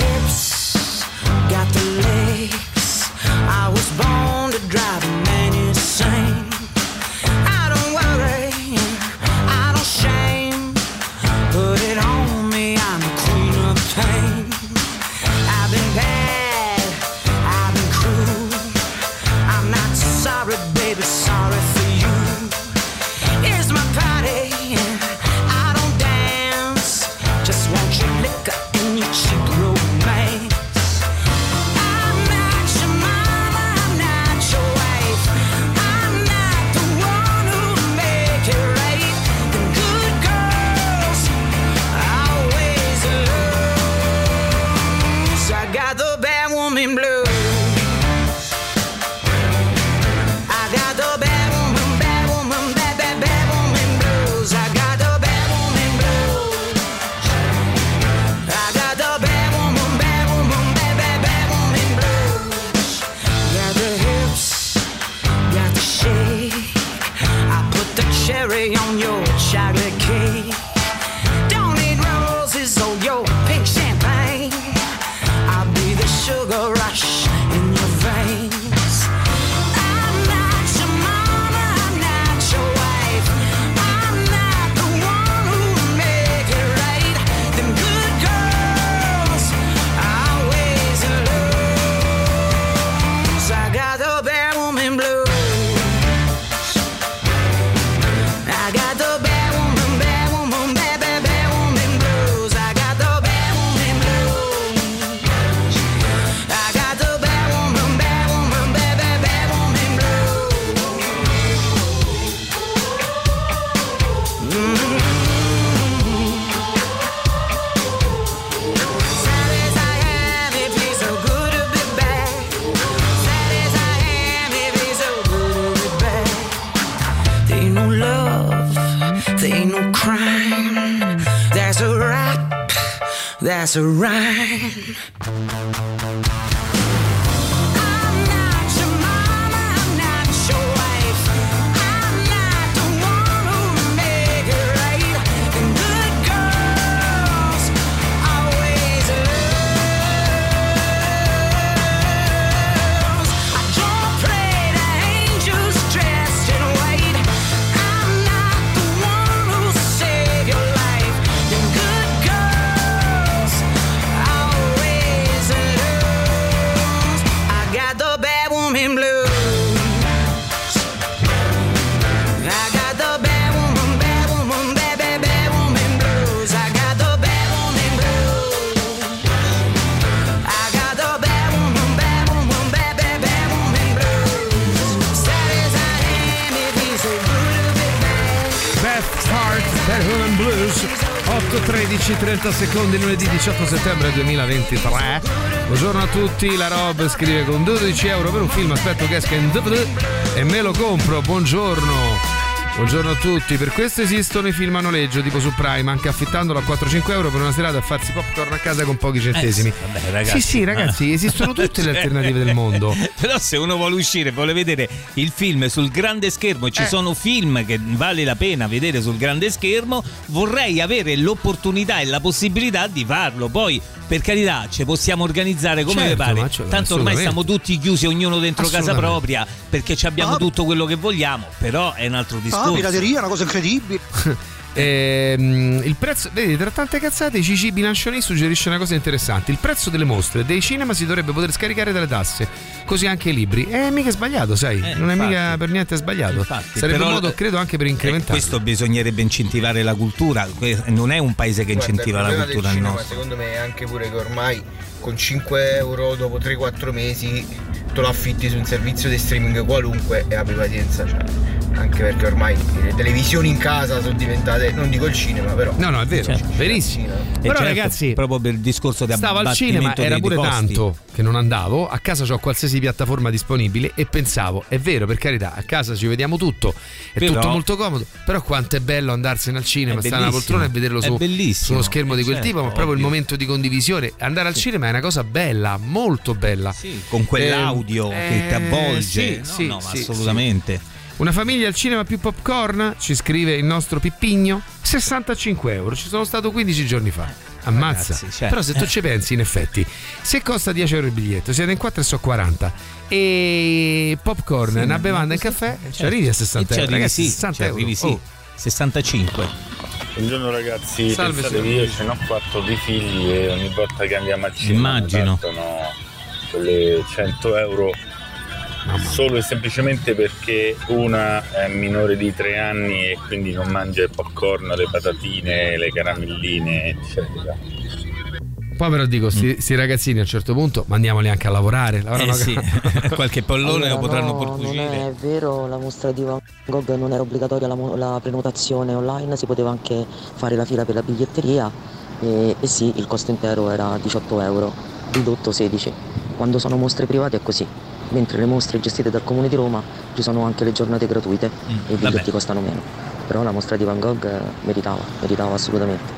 30 secondi lunedì 18 settembre 2023 Buongiorno a tutti, la Rob scrive con 12 euro per un film aspetto che esca in DVD e me lo compro, buongiorno Buongiorno a tutti, per questo esistono i film a noleggio tipo su Prime, anche affittandolo a 4-5 euro per una serata a farsi popcorn a casa con pochi centesimi. Eh sì, vabbè, ragazzi. Sì, sì, ragazzi, esistono tutte le alternative del mondo. Però se uno vuole uscire, vuole vedere il film sul grande schermo, e ci Eh. sono film che vale la pena vedere sul grande schermo, vorrei avere l'opportunità e la possibilità di farlo. Poi, per carità, ci possiamo organizzare come Certo, vi pare. cioè, Tanto ormai stiamo tutti chiusi, ognuno dentro casa propria, perché ci abbiamo tutto quello che vogliamo, però è un altro discorso. Ah, pirateria è una cosa incredibile. Ehm, il prezzo, vedi, tra tante cazzate, Cici Bilancioni suggerisce una cosa interessante: il prezzo delle mostre dei cinema si dovrebbe poter scaricare dalle tasse, così anche i libri. È mica sbagliato, sai, Eh, non è infatti. mica per niente sbagliato. Infatti, Sarebbe un modo, credo, anche per Eh, incrementare. questo bisognerebbe incentivare la cultura, non è un paese che Guarda, incentiva la cultura del il cinema, nostro. secondo me è anche pure che ormai con 5 euro dopo 3-4 mesi te lo affitti su un servizio di streaming qualunque e abbi pazienza cioè, anche perché ormai le televisioni in casa sono diventate non dico il cinema però No, no, è vero, Certo. verissimo. Però, certo, ragazzi, proprio per il discorso di Stavo al cinema, era pure tanto che non andavo. A casa ho qualsiasi piattaforma disponibile e pensavo, è vero, per carità, a casa ci vediamo tutto, è Però- tutto molto comodo. Però quanto è bello andarsene al cinema, stare alla poltrona e vederlo su, su uno schermo di quel certo, tipo, ma proprio il ovvio. momento di condivisione. Andare al cinema è una cosa bella, molto bella. con quell'audio Ehm, che ti avvolge. sì, No, sì, no, ma sì, assolutamente. sì. Una famiglia al cinema più popcorn, ci scrive il nostro Pippigno, 65 euro. Ci sono stato 15 giorni fa. Ammazza. Ragazzi, cioè, Però se tu eh. ci pensi, in effetti, se costa 10 euro il biglietto, siete in 4 e so 40. E popcorn, Sì, una bevanda e caffè, ci arrivi a 60 E ci euro. Ragazzi, sì, 60 ci euro. arrivi, sì. Oh. 65. Buongiorno ragazzi, Salve, pensate che io ce n'ho quattro di figli e ogni volta che andiamo al cinema Immagino. partono quelle 100 euro solo e semplicemente perché una è minore di 3 anni e quindi non mangia il popcorn, le patatine, le caramelline, eccetera. Poi però dico, sti, Mm. sti ragazzini a un certo punto mandiamoli anche a lavorare. Eh sì, qualche pollone Allora, lo potranno no, pur Non è vero, la mostra di Van Gogh non era obbligatoria la, la prenotazione online, si poteva anche fare la fila per la biglietteria e, e sì, il costo intero era 18 euro, ridotto 16. Quando sono mostre private è così, mentre le mostre gestite dal Comune di Roma ci sono anche le giornate gratuite e i biglietti vabbè. costano meno. Però la mostra di Van Gogh eh, meritava, meritava assolutamente,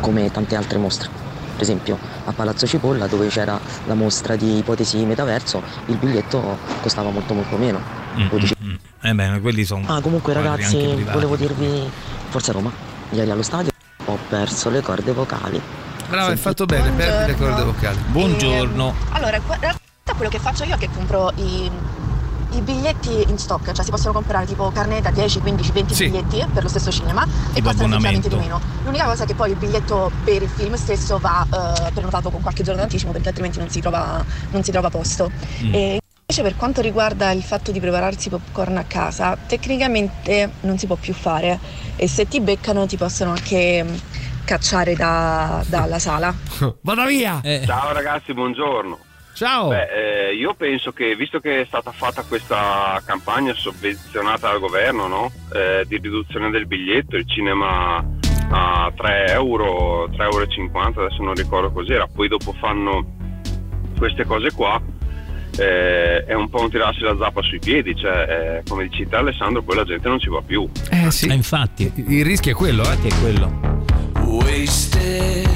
come tante altre mostre. Per esempio a Palazzo Cipolla dove c'era la mostra di ipotesi metaverso il biglietto costava molto molto meno. Mm, mm, mm. Eh beh, quelli sono. Ah comunque ragazzi volevo dirvi Forza Roma, ieri allo stadio ho perso le corde vocali. Bravo, hai fatto bene, perdi le corde vocali. Buongiorno. Allora, in realtà quello che faccio io è che compro i, i biglietti in stock, cioè si possono comprare tipo carnet da 10, 15, 20 Sì. biglietti per lo stesso cinema e Tipo costano effettivamente di meno. L'unica cosa è che poi il biglietto per il film stesso va eh, prenotato con qualche giorno d'anticipo perché altrimenti non si trova, non si trova posto. Mm. E invece per quanto riguarda il fatto di prepararsi popcorn a casa, tecnicamente non si può più fare e se ti beccano ti possono anche mm, cacciare da- dalla sala. Vada via! Ciao ragazzi, buongiorno. Ciao. Beh, eh, io penso che visto che è stata fatta questa campagna sovvenzionata dal governo, no? Eh, di riduzione del biglietto, il cinema a 3 euro, 3,50 euro, adesso non ricordo cos'era, poi dopo fanno queste cose qua. eh, è un po' un tirarsi la zappa sui piedi, cioè eh, come dici te Alessandro, poi la gente non ci va più. Eh sì. infatti. Il rischio è quello, eh. è quello. Wasted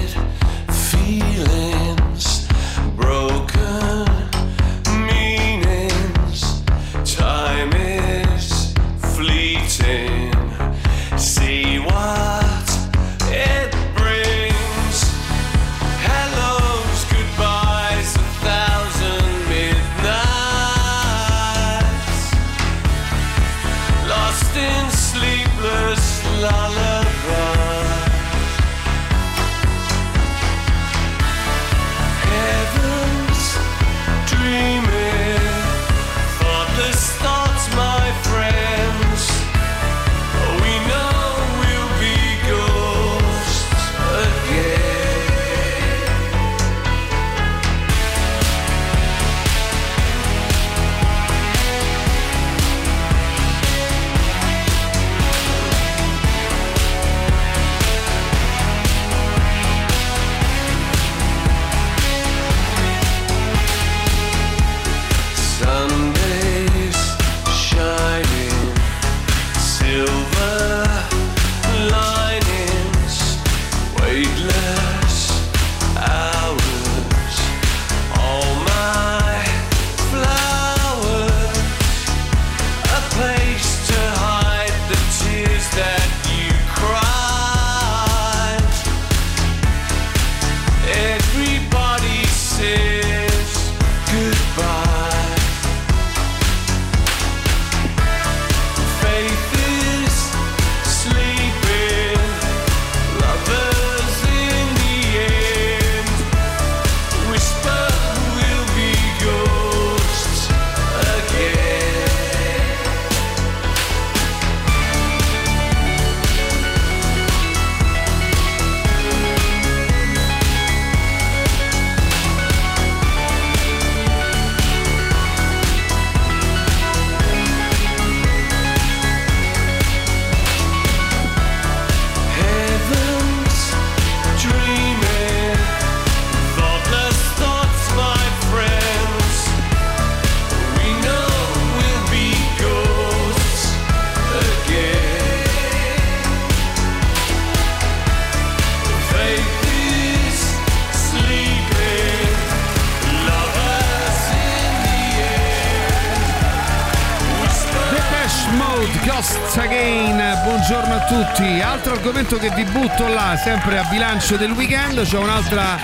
Argomento che vi butto là, sempre a bilancio del weekend. C'ho un'altra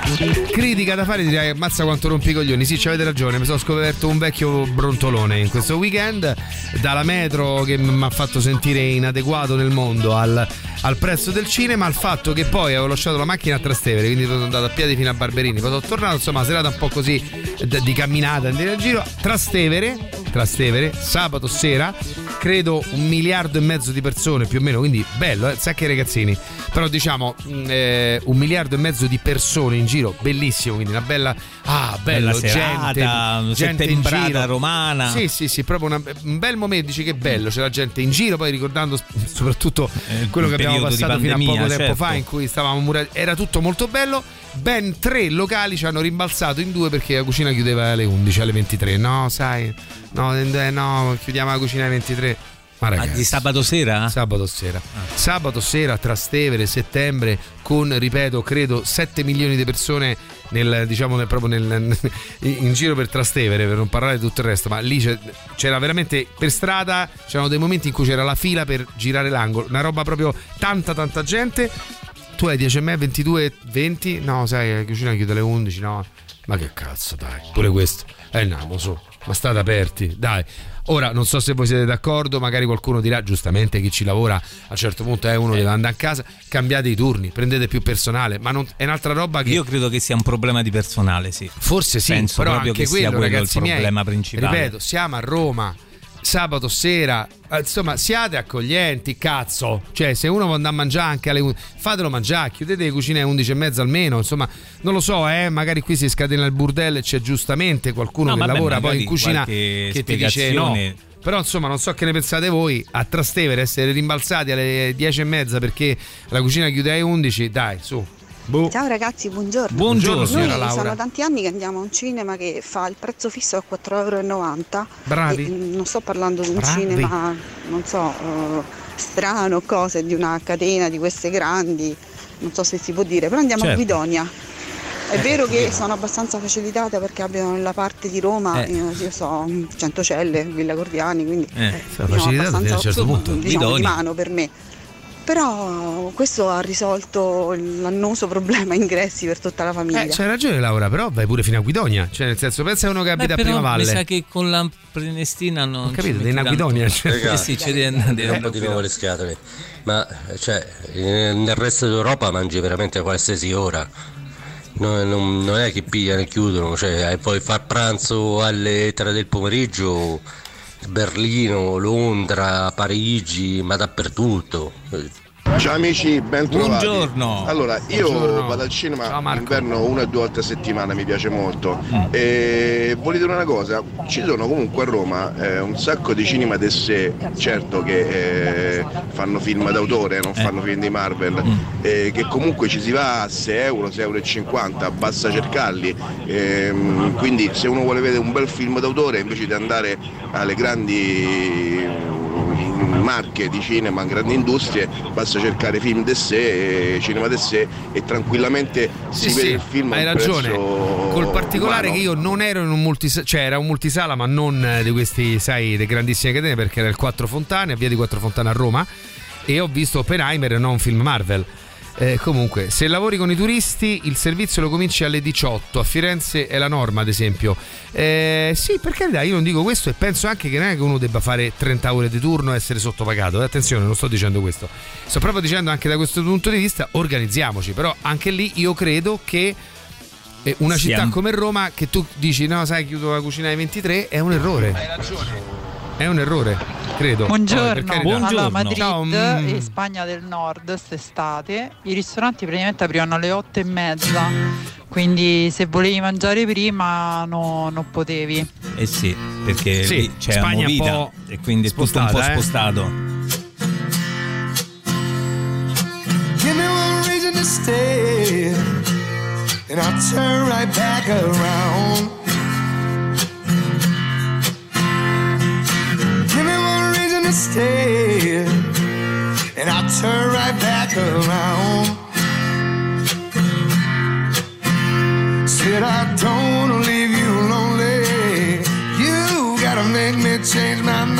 critica da fare, direi ammazza quanto rompi i coglioni. Sì, avete ragione, mi sono scoperto un vecchio brontolone in questo weekend. Dalla metro che mi ha fatto sentire inadeguato nel mondo al, al prezzo del cinema, al fatto che poi avevo lasciato la macchina a Trastevere, quindi sono andato a piedi fino a Barberini. Poi sono tornato, insomma, serata un po' così di camminata, andare in giro. Trastevere, Trastevere, sabato sera, credo un miliardo e mezzo di persone più o meno, quindi bello, eh? sacchi ragazzini. Però diciamo mh, eh, un miliardo e mezzo di persone in giro, bellissimo, quindi una bella ah, bello, Bella serata, gente, gente in giro. romana. Sì, sì, sì, proprio una- un bel momento, dici che bello, c'è la gente in giro, poi ricordando soprattutto quello il che abbiamo passato fino a pandemia, poco tempo certo. fa in cui stavamo murati, era tutto molto bello. Ben tre locali ci hanno rimbalzato in due perché la cucina chiudeva alle 11, alle 23. No, sai, no, eh, no, chiudiamo la cucina alle 23. Ma Ah, ragazzi, di sabato sera? Sabato sera. Sabato sera, Trastevere, settembre, con, ripeto, credo 7 milioni di persone nel, diciamo, nel- proprio nel, in giro per Trastevere, per non parlare di tutto il resto, ma lì c'era veramente per strada, c'erano dei momenti in cui c'era la fila per girare l'angolo, una roba proprio tanta tanta gente. Tu hai 10 e me, 22, 20? No, sai, la cucina chiude alle 11, no. Ma che cazzo, dai, pure questo. Eh lo so, ma state aperti, dai. Ora non so se voi siete d'accordo, magari qualcuno dirà giustamente chi ci lavora a un certo punto è uno deve andare a casa, cambiate i turni, prendete più personale, ma non- è un'altra roba che Io credo che sia un problema di personale, sì. Forse sì, Penso però proprio anche che sia quello, quello il ragazzi miei, problema principale. Ripeto, siamo a Roma. Sabato sera, eh, insomma, siate accoglienti, cazzo. Cioè, se uno vuole andare a mangiare anche alle 11, fatelo mangiare, chiudete le cucine alle 11 e mezza almeno. Insomma, non lo so, eh, magari qui si scatena il burdello e c'è giustamente qualcuno No, che vabbè, lavora poi in cucina che ti dice no. Però insomma non so che ne pensate voi a Trastevere essere rimbalzati alle 10 e mezza perché la cucina chiude alle 11 dai su Ciao ragazzi, buongiorno. Buongiorno, signora Noi Laura. sono tanti anni che andiamo a un cinema che fa il prezzo fisso a 4,90 euro. Bravi. E, mm, non sto parlando di un Bravi. cinema, non so, eh, strano, cose di una catena di queste grandi, non so se si può dire, però andiamo Certo. a Guidonia. È Eh, vero che Guidonia. sono abbastanza facilitate perché abbiano nella parte di Roma, Eh. eh, io so, Centocelle, Villa Gordiani, quindi Eh, sono fino a un abbastanza certo punto. diciamo, di Guidonia. mano per me. Però questo ha risolto l'annoso problema ingressi per tutta la famiglia. Eh, c'hai ragione Laura, però vai pure fino a Guidonia. Cioè, nel senso, pensa a uno che Beh, abita a però Prima Valle. Mi sa che con la Prenestina non. Ho capito, dei tanto. cioè. Eh sì, ci devi andare un po' di nuovo le scatole. Ma cioè, eh, nel resto d'Europa mangi veramente a qualsiasi ora. No, non, non è che pigliano e chiudono, cioè eh, puoi far pranzo alle 3 del pomeriggio, Berlino, Londra, Parigi, ma dappertutto. Ciao amici, ben trovati. Buongiorno. Allora, io Buongiorno. vado al cinema Ciao, d'inverno una o due volte a settimana, mi piace molto. E voglio dire una cosa, ci sono comunque a Roma eh, un sacco di cinema d'essè, certo che eh, fanno film d'autore, non fanno film di Marvel, eh, che comunque ci si va a 6 euro, 6,50 euro, basta cercarli. Ehm, quindi se uno vuole vedere un bel film d'autore invece di andare alle grandi mm, marche di cinema, grandi industrie, basta cercare film d'essè, eh, cinema d'essè e tranquillamente si Sì, vede sì, il film hai ragione. Col particolare umano. che io non ero in un multisala, cioè era un multisala, ma non eh, di questi, sai, le grandissime catene, perché era il Quattro Fontane, a via di Quattro Fontane a Roma, e ho visto Oppenheimer e non un film Marvel. Eh, comunque, se lavori con i turisti, il servizio lo cominci alle 18. A Firenze è la norma, ad esempio. Eh, sì, per carità, io non dico questo e penso anche che non è che uno debba fare 30 ore di turno e essere sottopagato. Eh, Attenzione, non sto dicendo questo. Sto proprio dicendo anche da questo punto di vista, organizziamoci. Però anche lì io credo che eh, una città Siamo- come Roma, che tu dici no, sai, chiudo la cucina alle 23, è un errore. È un errore, credo. Poi, per Buongiorno, allora Madrid Ciao, mm. e Spagna del Nord quest'estate i ristoranti praticamente aprivano alle 8 e mezza quindi se volevi mangiare prima no- non potevi Eh sì, perché Sì, c'è Spagna la è un movita po' e quindi è tutto un po' eh. spostato. Give me one reason to stay, and I'll turn right back around. Stay, and I'll turn right back around. Said I don't wanna leave you lonely. You gotta make me change my mind.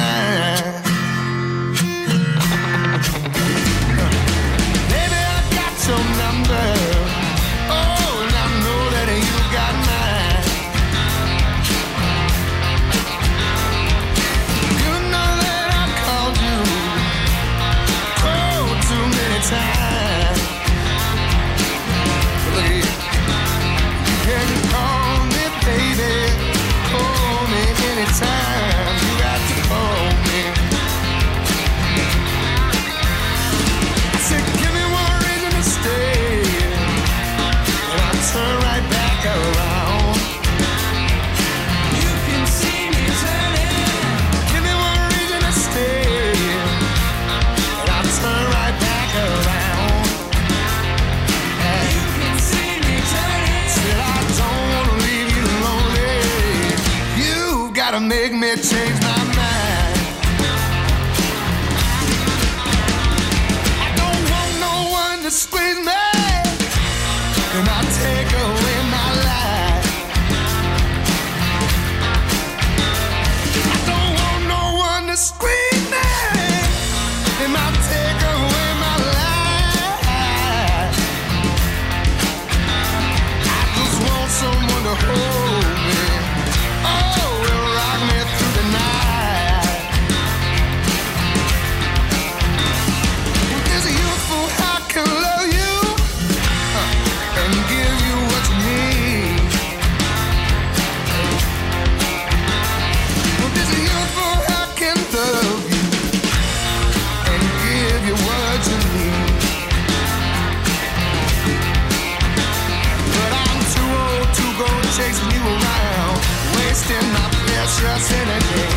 trust anything.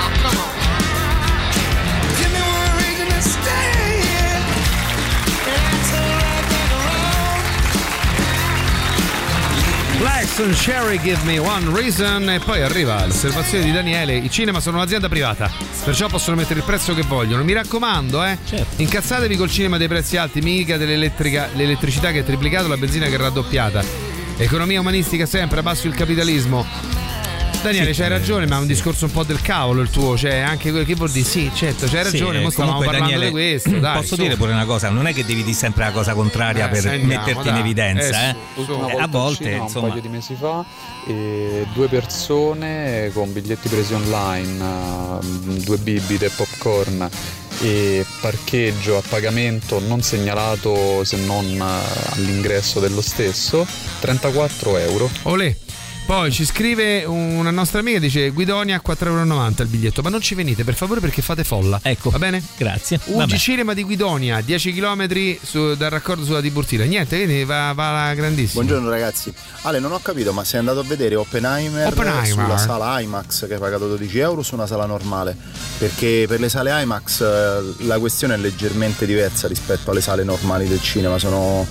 Oh, come on. Give me one reason to stay. Lex and Sherry Give Me One Reason e poi arriva l'osservazione di Daniele i cinema sono un'azienda privata perciò possono mettere il prezzo che vogliono mi raccomando eh certo. incazzatevi col cinema dei prezzi alti mica dell'elettricità che è triplicata, la benzina che è raddoppiata economia umanistica sempre abbasso il capitalismo Daniele, Sì, c'hai eh, ragione, ma è un discorso un po' del cavolo il tuo, cioè anche quello che vuol dire, sì, certo, c'hai ragione, Sì, ma stavamo comunque, parlando Daniele, di questo, dai. Posso su. dire pure una cosa, non è che devi dire sempre la cosa contraria Eh, per sentiamo, metterti in dai. evidenza, Eh, eh. su, su. Eh, Una volta a volte, cinema, insomma. un paio di mesi fa e due persone con biglietti presi online, eh, due bibite e popcorn e parcheggio a pagamento non segnalato se non eh, all'ingresso dello stesso 34 euro. Olè. Poi ci scrive una nostra amica dice Guidonia 4,90 euro il biglietto, ma non ci venite per favore perché fate folla. Ecco. Va bene? Grazie. Vabbè. Cinema di Guidonia, 10 km dal raccordo sulla Tiburtina. Niente, quindi va, va la grandissima. Buongiorno ragazzi. Ale, non ho capito, ma sei andato a vedere Oppenheimer, Oppenheimer. sulla sala IMAX che hai pagato 12 euro su una sala normale? Perché per le sale IMAX eh, la questione è leggermente diversa rispetto alle sale normali del cinema, sono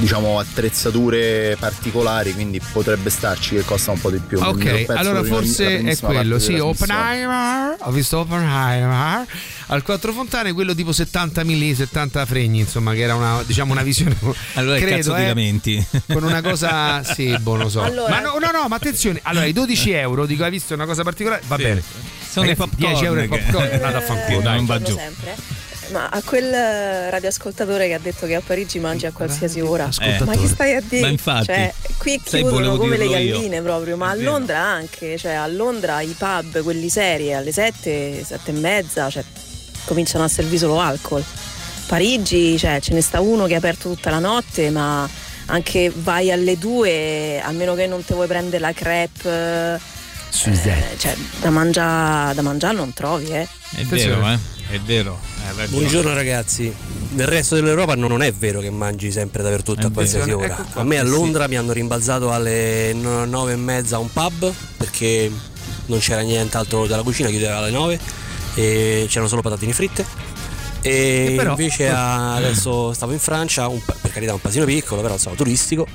diciamo attrezzature particolari, quindi potrebbe starci che costa un po' di più. Ok, allora forse è quello, sì. Oppenheimer, ho visto Oppenheimer al Quattro Fontane, quello tipo 70 milli, 70 fregni, insomma, che era una, diciamo, una visione Allora credo, cazzo eh, lamenti. con una cosa, sì, boh, non so. Allora- Ma no, no, no, ma attenzione, allora i 12 euro, dico, hai visto una cosa particolare? Va Sì. bene. Sono i Ragazzi, popcorn 10 euro che- popcorn, è andata a fanculo, dai. non va giù. sempre. Ma a quel eh, radioascoltatore che ha detto che a Parigi mangi a qualsiasi ora, Ascoltatore. ma che stai a dire? Ma infatti. Cioè, qui chiudono come le dirlo io. galline proprio, ma È a vero. Londra anche, cioè a Londra i pub, quelli seri, alle 7, 7 e mezza, cioè, cominciano a servire solo alcol. Parigi, cioè, ce ne sta uno che è aperto tutta la notte, ma anche vai alle 2, a meno che non te vuoi prendere la crepe, eh, cioè, da mangiare da mangiare non trovi, eh. È vero, eh. È vero. ragione. Buongiorno ragazzi, nel resto dell'Europa no- non è vero che mangi sempre dappertutto a qualsiasi vero. ora. Ecco qua. A me a Eh sì. Londra mi hanno rimbalzato alle no- nove e mezza a un pub perché non c'era nient'altro dalla cucina, chiudeva alle 9 e c'erano solo patatine fritte. E E però- invece a- adesso stavo in Francia, un per carità un paesino piccolo, però insomma turistico,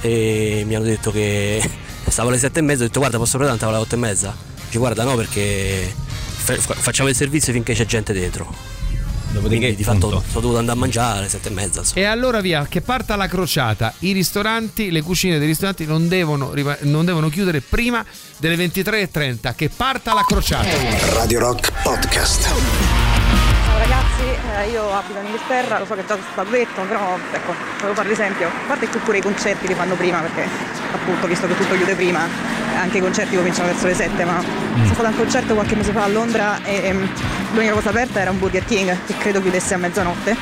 e mi hanno detto che stavo alle sette e mezza, ho detto guarda posso prenotare alle otto e mezza? Dice guarda no perché fa- fa- facciamo il servizio finché c'è gente dentro. Dopodiché, Quindi di fatto sono dovuto andare a mangiare alle sette e mezza. insomma. E allora via, che parta la crociata. I ristoranti, le cucine dei ristoranti non devono, non devono chiudere prima delle 23.30. Che parta la crociata. Radio Rock Podcast. Ciao ragazzi, eh, io abito in Inghilterra, lo so che è già stato detto, però ecco, volevo fare l'esempio. A parte che pure i concerti li fanno prima perché appunto visto che tutto chiude prima, anche i concerti cominciano verso le 7, ma sono stata a un concerto qualche mese fa a Londra e ehm, l'unica cosa aperta era un Burger King che credo chiudesse a mezzanotte.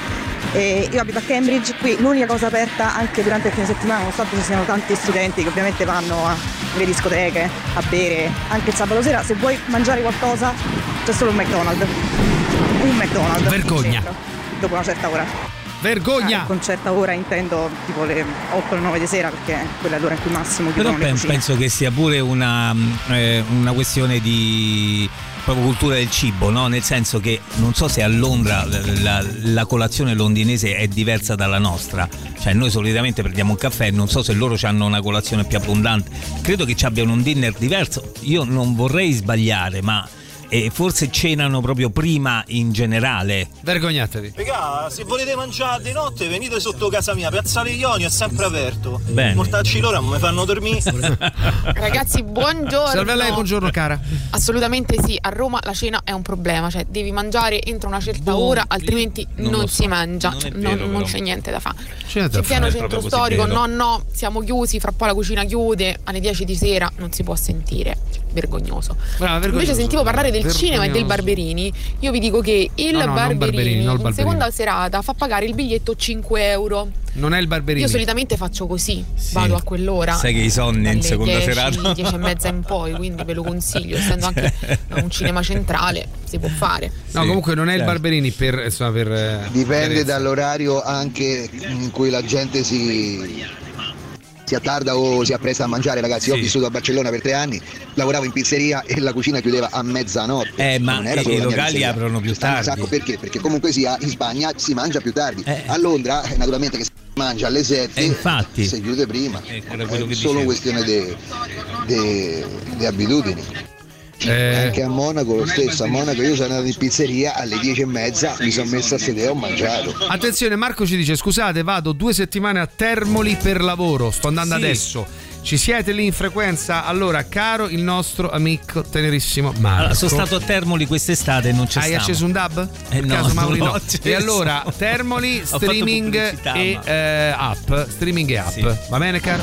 E io abito a Cambridge, qui l'unica cosa aperta anche durante il fine settimana, nonostante ci siano tanti studenti che ovviamente vanno a le discoteche, a bere, anche il sabato sera, se vuoi mangiare qualcosa c'è solo un McDonald's. Un McDonald's. Vergogna. Dopo una certa ora. Vergogna! Ah, con certa ora intendo tipo le 8 o 9 di sera perché quella è l'ora in cui massimo Però chiudono pen- cucine. penso che sia pure una, eh, una questione di proprio cultura del cibo, no? nel senso che non so se a Londra la, la colazione londinese è diversa dalla nostra, cioè noi solitamente prendiamo un caffè, non so se loro hanno una colazione più abbondante, credo che ci abbiano un dinner diverso, io non vorrei sbagliare, ma eh, forse cenano proprio prima in generale. Vergognatevi. Regà, se volete mangiare di notte venite sotto casa mia, Piazzale Ionio è sempre aperto. Bene. Mortacci loro mi fanno dormire. Ragazzi, buongiorno. Salve a lei, buongiorno cara. Assolutamente sì, a Roma la cena è un problema, cioè devi mangiare entro una certa Boh, ora, altrimenti non non, si so. mangia, Non Cioè, vero, non, non c'è niente da fare. C'è da pieno centro storico, vero. no no, siamo chiusi, fra poi la cucina chiude, alle 10 di sera non si può sentire, vergognoso. Brava, vergognoso. Invece sentivo parlare del Vergognoso. cinema e del Barberini, io vi dico che il No, no, Barberini, Barberini, in Barberini. seconda serata fa pagare il biglietto 5 euro. Non è il Barberini. Io solitamente faccio così, vado a quell'ora. Sai che i sonni in seconda 10, serata? 10 e mezza in poi, quindi ve lo consiglio, essendo anche un cinema centrale, si può fare. No, comunque non è il certo. Barberini per, insomma, per eh, Dipende chiarezza. dall'orario anche in cui la gente si, si attarda o si appresta a mangiare, ragazzi. Io ho Sì. vissuto a Barcellona per tre anni, lavoravo in pizzeria e la cucina chiudeva a mezzanotte. Eh, ma Non era i- locali aprono più tardi. sacco perché? Perché comunque sia in Spagna si mangia più tardi. A Londra, eh, naturalmente che mangia alle 7 Eh, infatti. si chiude prima. È che solo dicevo. questione di abitudini. Eh. Anche a Monaco lo stesso, a Monaco io sono andato in pizzeria alle 10 e mezza, mi sono messo a sedere e ho mangiato. Attenzione, Marco ci dice: Scusate, vado due settimane a Termoli per lavoro. Sto andando Sì. adesso. Ci siete lì in frequenza? Allora, caro il nostro amico tenerissimo Marco. Allora, sono stato a Termoli quest'estate e non c'è Hai stato. acceso un dub? Eh, no, caso Mauri no. E allora, Termoli, streaming e ma- eh, app. Streaming e app. Va bene, caro?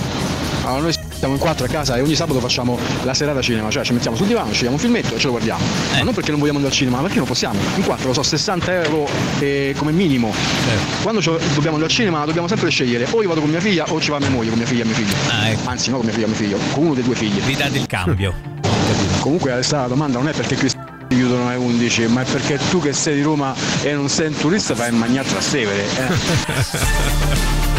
Allora, noi siamo in quattro a casa e ogni sabato facciamo la serata cinema, cioè ci mettiamo sul divano, scegliamo un filmetto e ce lo guardiamo. Ma non perché non vogliamo andare al cinema, ma perché non possiamo. In quattro, lo so, 60 euro eh, come minimo. Quando ci- dobbiamo andare al cinema dobbiamo sempre scegliere o io vado con mia figlia o ci va mia moglie con mia figlia e mio figlio. Anzi, no con mia figlia e mio figlio, con uno dei due figli. Vi date il cambio. Comunque questa la domanda non è perché si chiudono alle 11, ma è perché tu che sei di Roma e non sei un turista fai a Severe. eh.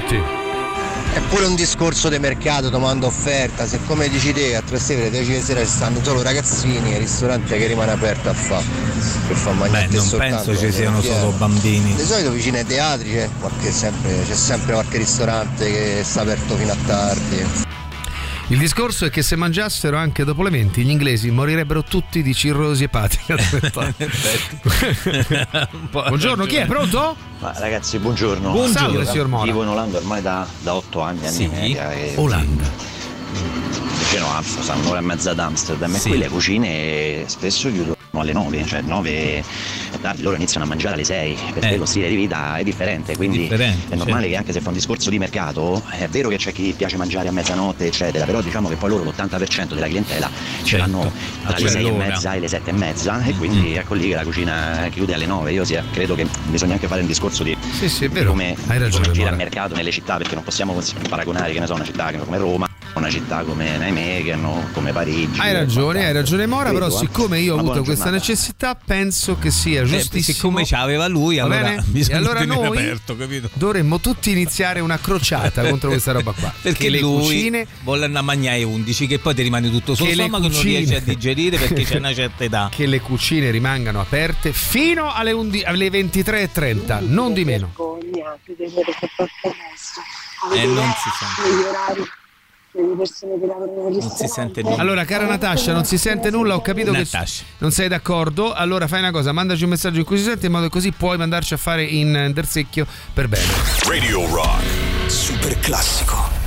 tutti. È pure un discorso di mercato, domanda offerta, se come dici te a Trastevere 10 di sera ci stanno solo ragazzini e il ristorante che rimane aperto a fa per far mangiare Beh, non penso ci siano solo bambini. Di solito vicino ai teatri c'è, sempre, c'è sempre qualche ristorante che sta aperto fino a tardi. Il discorso è che se mangiassero anche dopo le 20 gli inglesi morirebbero tutti di cirrosi epatica. Buongiorno, chi è? Pronto? Ma ragazzi, buongiorno. Buongiorno. Salve, Io signor Mora. Vivo in Olanda ormai da, da 8 anni, anni Sì. e media. E Olanda. Vicino a Amsterdam, un'ora e mezza ad Amsterdam. Sì. E qui le cucine spesso chiudono alle 9, cioè 9 tardi, loro iniziano a mangiare alle 6 perché Eh. lo stile di vita è differente, quindi Differente, è normale certo. che anche se fa un discorso di mercato, è vero che c'è chi piace mangiare a mezzanotte, eccetera, però diciamo che poi loro l'80% della clientela ce l'hanno Certo, tra le 6 e mezza e le 7 e mezza e quindi ecco lì che la cucina chiude alle 9. Io sia- credo che bisogna anche fare un discorso di, Sì, sì, come, Hai ragione, come gira il mercato nelle città perché non possiamo paragonare che ne so, una città come Roma una città come Nijmegen o come Parigi. Hai ragione, hai ragione Mora, però Credo, eh. siccome io ho avuto questa giornata. necessità, penso che sia Eh, giustissimo. siccome ce l'aveva lui, allora e allora noi aperto, capito? dovremmo tutti iniziare una crociata contro questa roba qua. Perché Che le cucine vuole andare a mangiare 11 che poi ti rimane tutto sul Che le stomaco che non cucine- riesci a digerire perché c'è una certa età. che le cucine rimangano aperte fino alle, 11 alle 23.30, non di meno. vergogna vedere che porta messo. Eh, non si sente. Delle persone che lavorano nel Non si sente niente. Allora, cara Natascia, non si sente nulla, ho capito Natascia. che non sei d'accordo. Allora fai una cosa, mandaci un messaggio in cui si sente in modo che così puoi mandarci a fare in intersecchio per bene. Radio Rock. Super classico.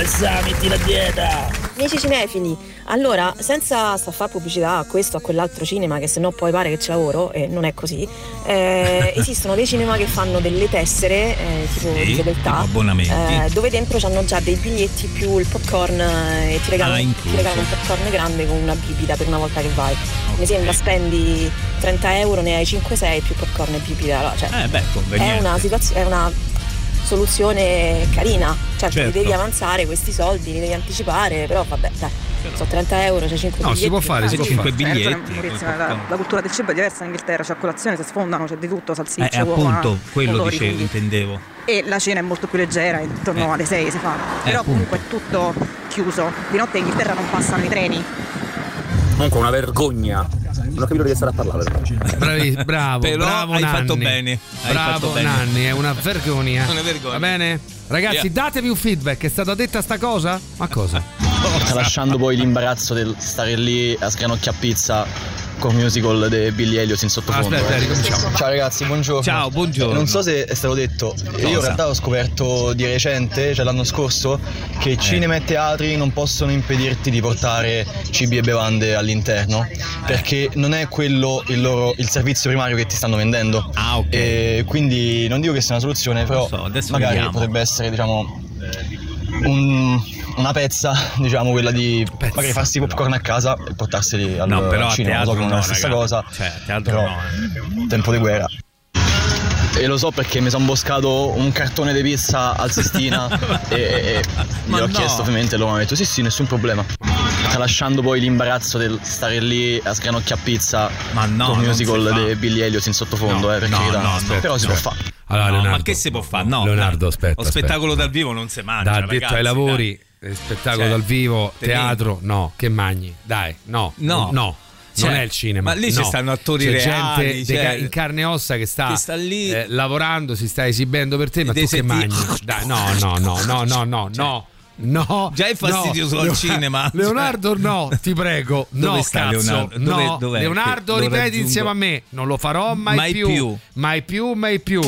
Alza, metti la dieta! Amici cinefili, allora, senza fare pubblicità a questo o a quell'altro cinema, che se no poi pare che ci lavoro, e non è così, eh, esistono dei cinema che fanno delle tessere, eh, tipo Sì, di fedeltà, eh, dove dentro hanno già dei biglietti più il popcorn eh, e ti regalano, Ah, ti regalano un popcorn grande con una bibita per una volta che vai. Mi sembra spendi 30 euro, ne hai 5-6 più popcorn e bibita. allora, Cioè, Eh beh, è una situazione, è una soluzione carina. Certo, Certo. li devi avanzare questi soldi, li devi anticipare, però vabbè, dai, sono 30 euro, c'è 5 No, biglietti. si può fare, si può Cinque fare. Eh, biglietti. Maurizio, la, la cultura del cibo è diversa in Inghilterra, c'è a colazione, si sfondano, c'è di tutto, Eh, salsicce, uova, appunto, quello odori, dicevo, quindi- intendevo. E la cena è molto più leggera, intorno Eh. alle 6 si fa. Eh, Però appunto. comunque è tutto chiuso. Di notte in Inghilterra non passano i treni. Comunque una vergogna. Non ho capito di che stare a parlare. Bravi, bravo, Però bravo hai fatto Nanni. bene, hai Bravo fatto bene. Nanni, è una vergogna. Una vergogna. Va bene? Ragazzi, Yeah. datemi un feedback, è stata detta sta cosa? Ma cosa? Tralasciando poi l'imbarazzo del stare lì a sgranocchia pizza con musical di Billy Elliot in sottofondo. Aspetta, eh. ricominciamo. Ciao ragazzi, buongiorno. Ciao, buongiorno. Non so se è stato detto, io in realtà ho scoperto di recente, cioè l'anno scorso, che cinema e teatri non possono impedirti di portare cibi e bevande all'interno, perché non è quello il, loro, il servizio primario che ti stanno vendendo. Ah, ok. E quindi non dico che sia una soluzione, però so, magari vediamo. potrebbe essere, diciamo, un- una pezza, diciamo, quella di magari farsi i popcorn a casa e portarseli al No, però cinema. So che non è la no, stessa cosa. Cioè, teatro però, no, eh. Tempo di guerra. E lo so perché mi sono boscato un cartone di pizza al Sistina e, e, e ho no. chiesto ovviamente e loro mi hanno detto sì sì nessun problema. Tralasciando poi l'imbarazzo del stare lì a sgranocchia pizza Ma no, con musical di Billy Elliot in sottofondo, No, eh, per no, carità. no, aspetta, però si può aspetta. fare. Allora, No, Leonardo. ma che si può fare? No, Leonardo, dai. aspetta, Lo aspetta. spettacolo dal vivo non si mangia. Da addetto ai lavori, eh, spettacolo Cioè, dal vivo, teatro, no, che magni? Dai, no, No. no. Cioè, non è il cinema. ma lì ci no. stanno attori C'è reali, gente cioè, in carne e ossa che sta, che sta lì. eh, lavorando, si sta esibendo per te, ma tu che mangi? Dai, no, no, no, no, no, no, no. No, Già è fastidioso no. al cinema, cioè. Leonardo, no, ti prego. Dove no, sta cazzo, Leonardo? Dove- no. dov'è Leonardo, lo ripeti insieme a me. Non lo farò mai, Mai più. Mai più, mai più.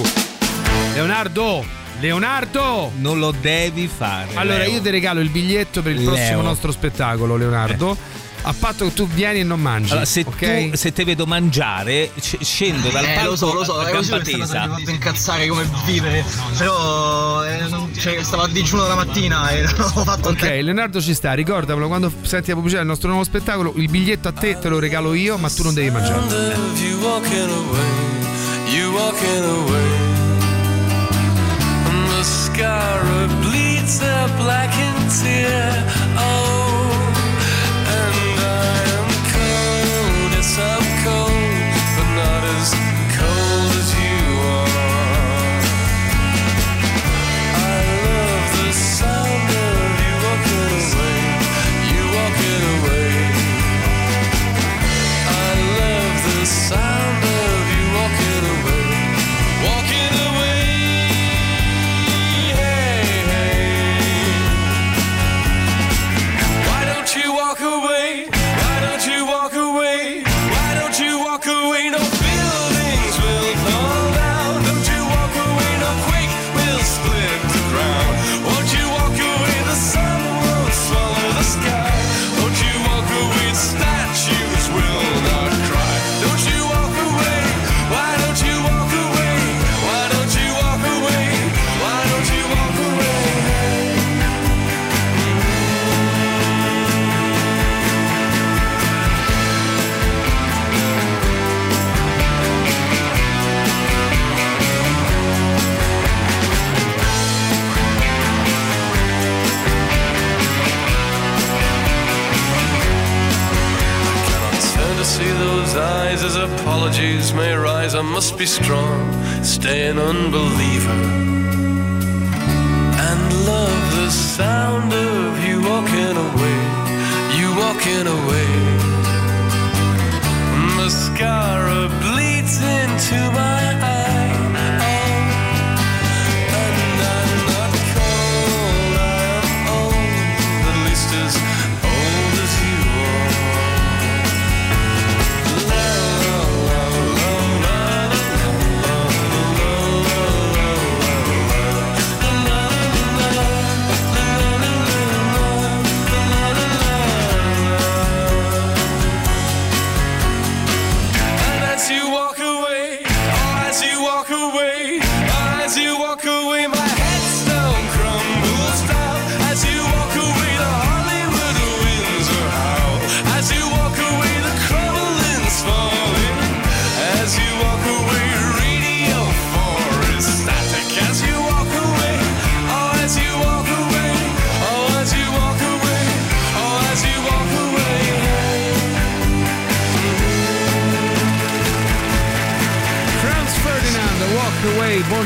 Leonardo, Leonardo. Non lo devi fare. Allora, Leo. io ti regalo il biglietto per il Leo. prossimo nostro spettacolo, Leonardo. A patto che tu vieni e non mangi. Allora, se, ok? tu, se te vedo mangiare, sc- scendo dal Eh, palco lo so, lo so, a è così questa cosa tesa. mi ha fatto incazzare come vivere. Però eh, cioè, stavo a digiuno la mattina e non ho fatto Ok, Leonardo ci sta, ricordamelo quando senti la pubblicità del nostro nuovo spettacolo, il biglietto a te te lo regalo io, ma tu non devi mangiare. You walking away, you walking away. Mascara bleeds a blackened tear. Oh, may rise. I must be strong, stay an unbeliever. And love the sound of you walking away, you walking away.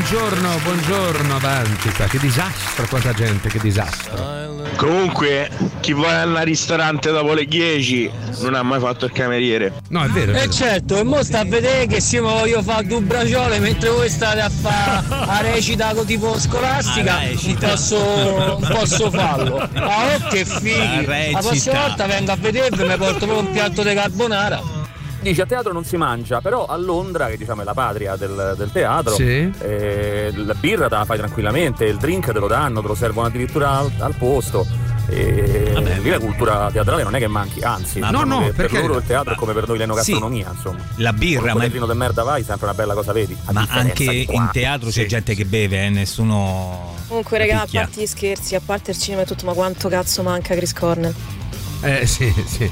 Buongiorno, buongiorno, avanti. Che disastro, quanta gente, che disastro. Comunque, chi va al ristorante dopo le 10 non ha mai fatto il cameriere. No, è vero. E certo, e mo sta a vedere che se voglio fare due braciole mentre voi state a fare la recita tipo scolastica, non posso, posso farlo. Ma oh che fighi! La La prossima volta vengo a vedervi e mi porto proprio un piatto di carbonara. Dice a teatro non si mangia, però a Londra, che diciamo è la patria del, del teatro, Sì. eh, la birra te la fai tranquillamente, il drink te lo danno, te lo servono addirittura al, al posto. E lì la cultura teatrale non è che manchi, anzi, No, diciamo no, per perché- loro il teatro è come per noi l'enogastronomia, insomma. La birra, ma- un quadernino di merda vai, sempre una bella cosa vedi. a Ma anche in teatro c'è Sì. gente che beve, eh, nessuno. Comunque, raga, a parte gli scherzi, a parte il cinema e tutto, ma quanto cazzo manca Chris Cornell? Eh, sì, sì.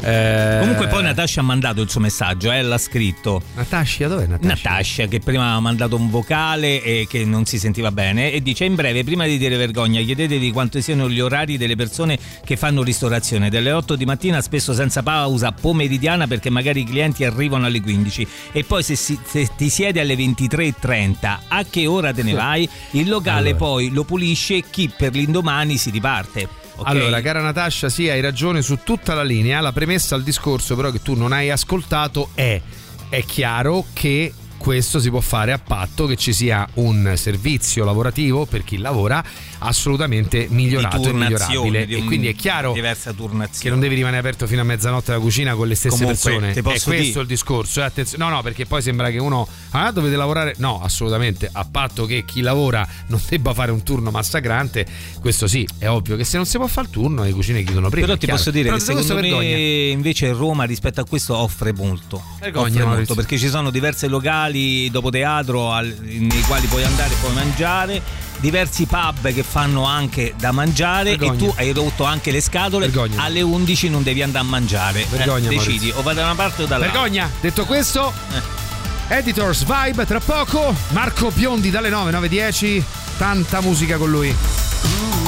Eh, Comunque poi Natascia ha mandato il suo messaggio, eh, l'ha scritto. Natascia, dov'è Natascia? Natascia che prima ha mandato un vocale e che non si sentiva bene e dice in breve prima di dire vergogna chiedetevi quanto siano gli orari delle persone che fanno ristorazione dalle 8 di mattina spesso senza pausa pomeridiana perché magari i clienti arrivano alle 15 e poi se, si- se ti siedi alle 23.30 a che ora te ne vai? Il locale Allora. poi lo pulisce chi per l'indomani si riparte. Ok? Allora, cara Natascia, sì, hai ragione su tutta la linea. La premessa al discorso, però, che tu non hai ascoltato è: è chiaro che questo si può fare a patto che ci sia un servizio lavorativo per chi lavora assolutamente migliorato e migliorabile. di E un- quindi è chiaro che non devi rimanere aperto fino a mezzanotte la cucina con le stesse Comunque, persone. È questo dire- il discorso. eh, attenzione. No, no, perché poi sembra che uno. Ah, dovete lavorare. No, assolutamente. A patto che chi lavora non debba fare un turno massacrante. Questo sì, è ovvio che se non si può fare il turno, le cucine chiudono prima. Però ti posso dire Però che secondo me vergogna. invece Roma rispetto a questo offre molto. Vergogna, Offre molto perché ci sono diversi locali dopo teatro al- nei quali puoi andare e puoi mangiare, diversi pub che fanno anche da mangiare Vergogna. e tu hai rotto anche le scatole. Vergogna. Alle 11 non devi andare a mangiare. Eh, Vergogna, decidi Maurizio. o vai da una parte o dall'altra. Vergogna! Detto questo, Editors Vibe tra poco. Marco Biondi dalle 9, 9.10. Tanta musica con lui. Who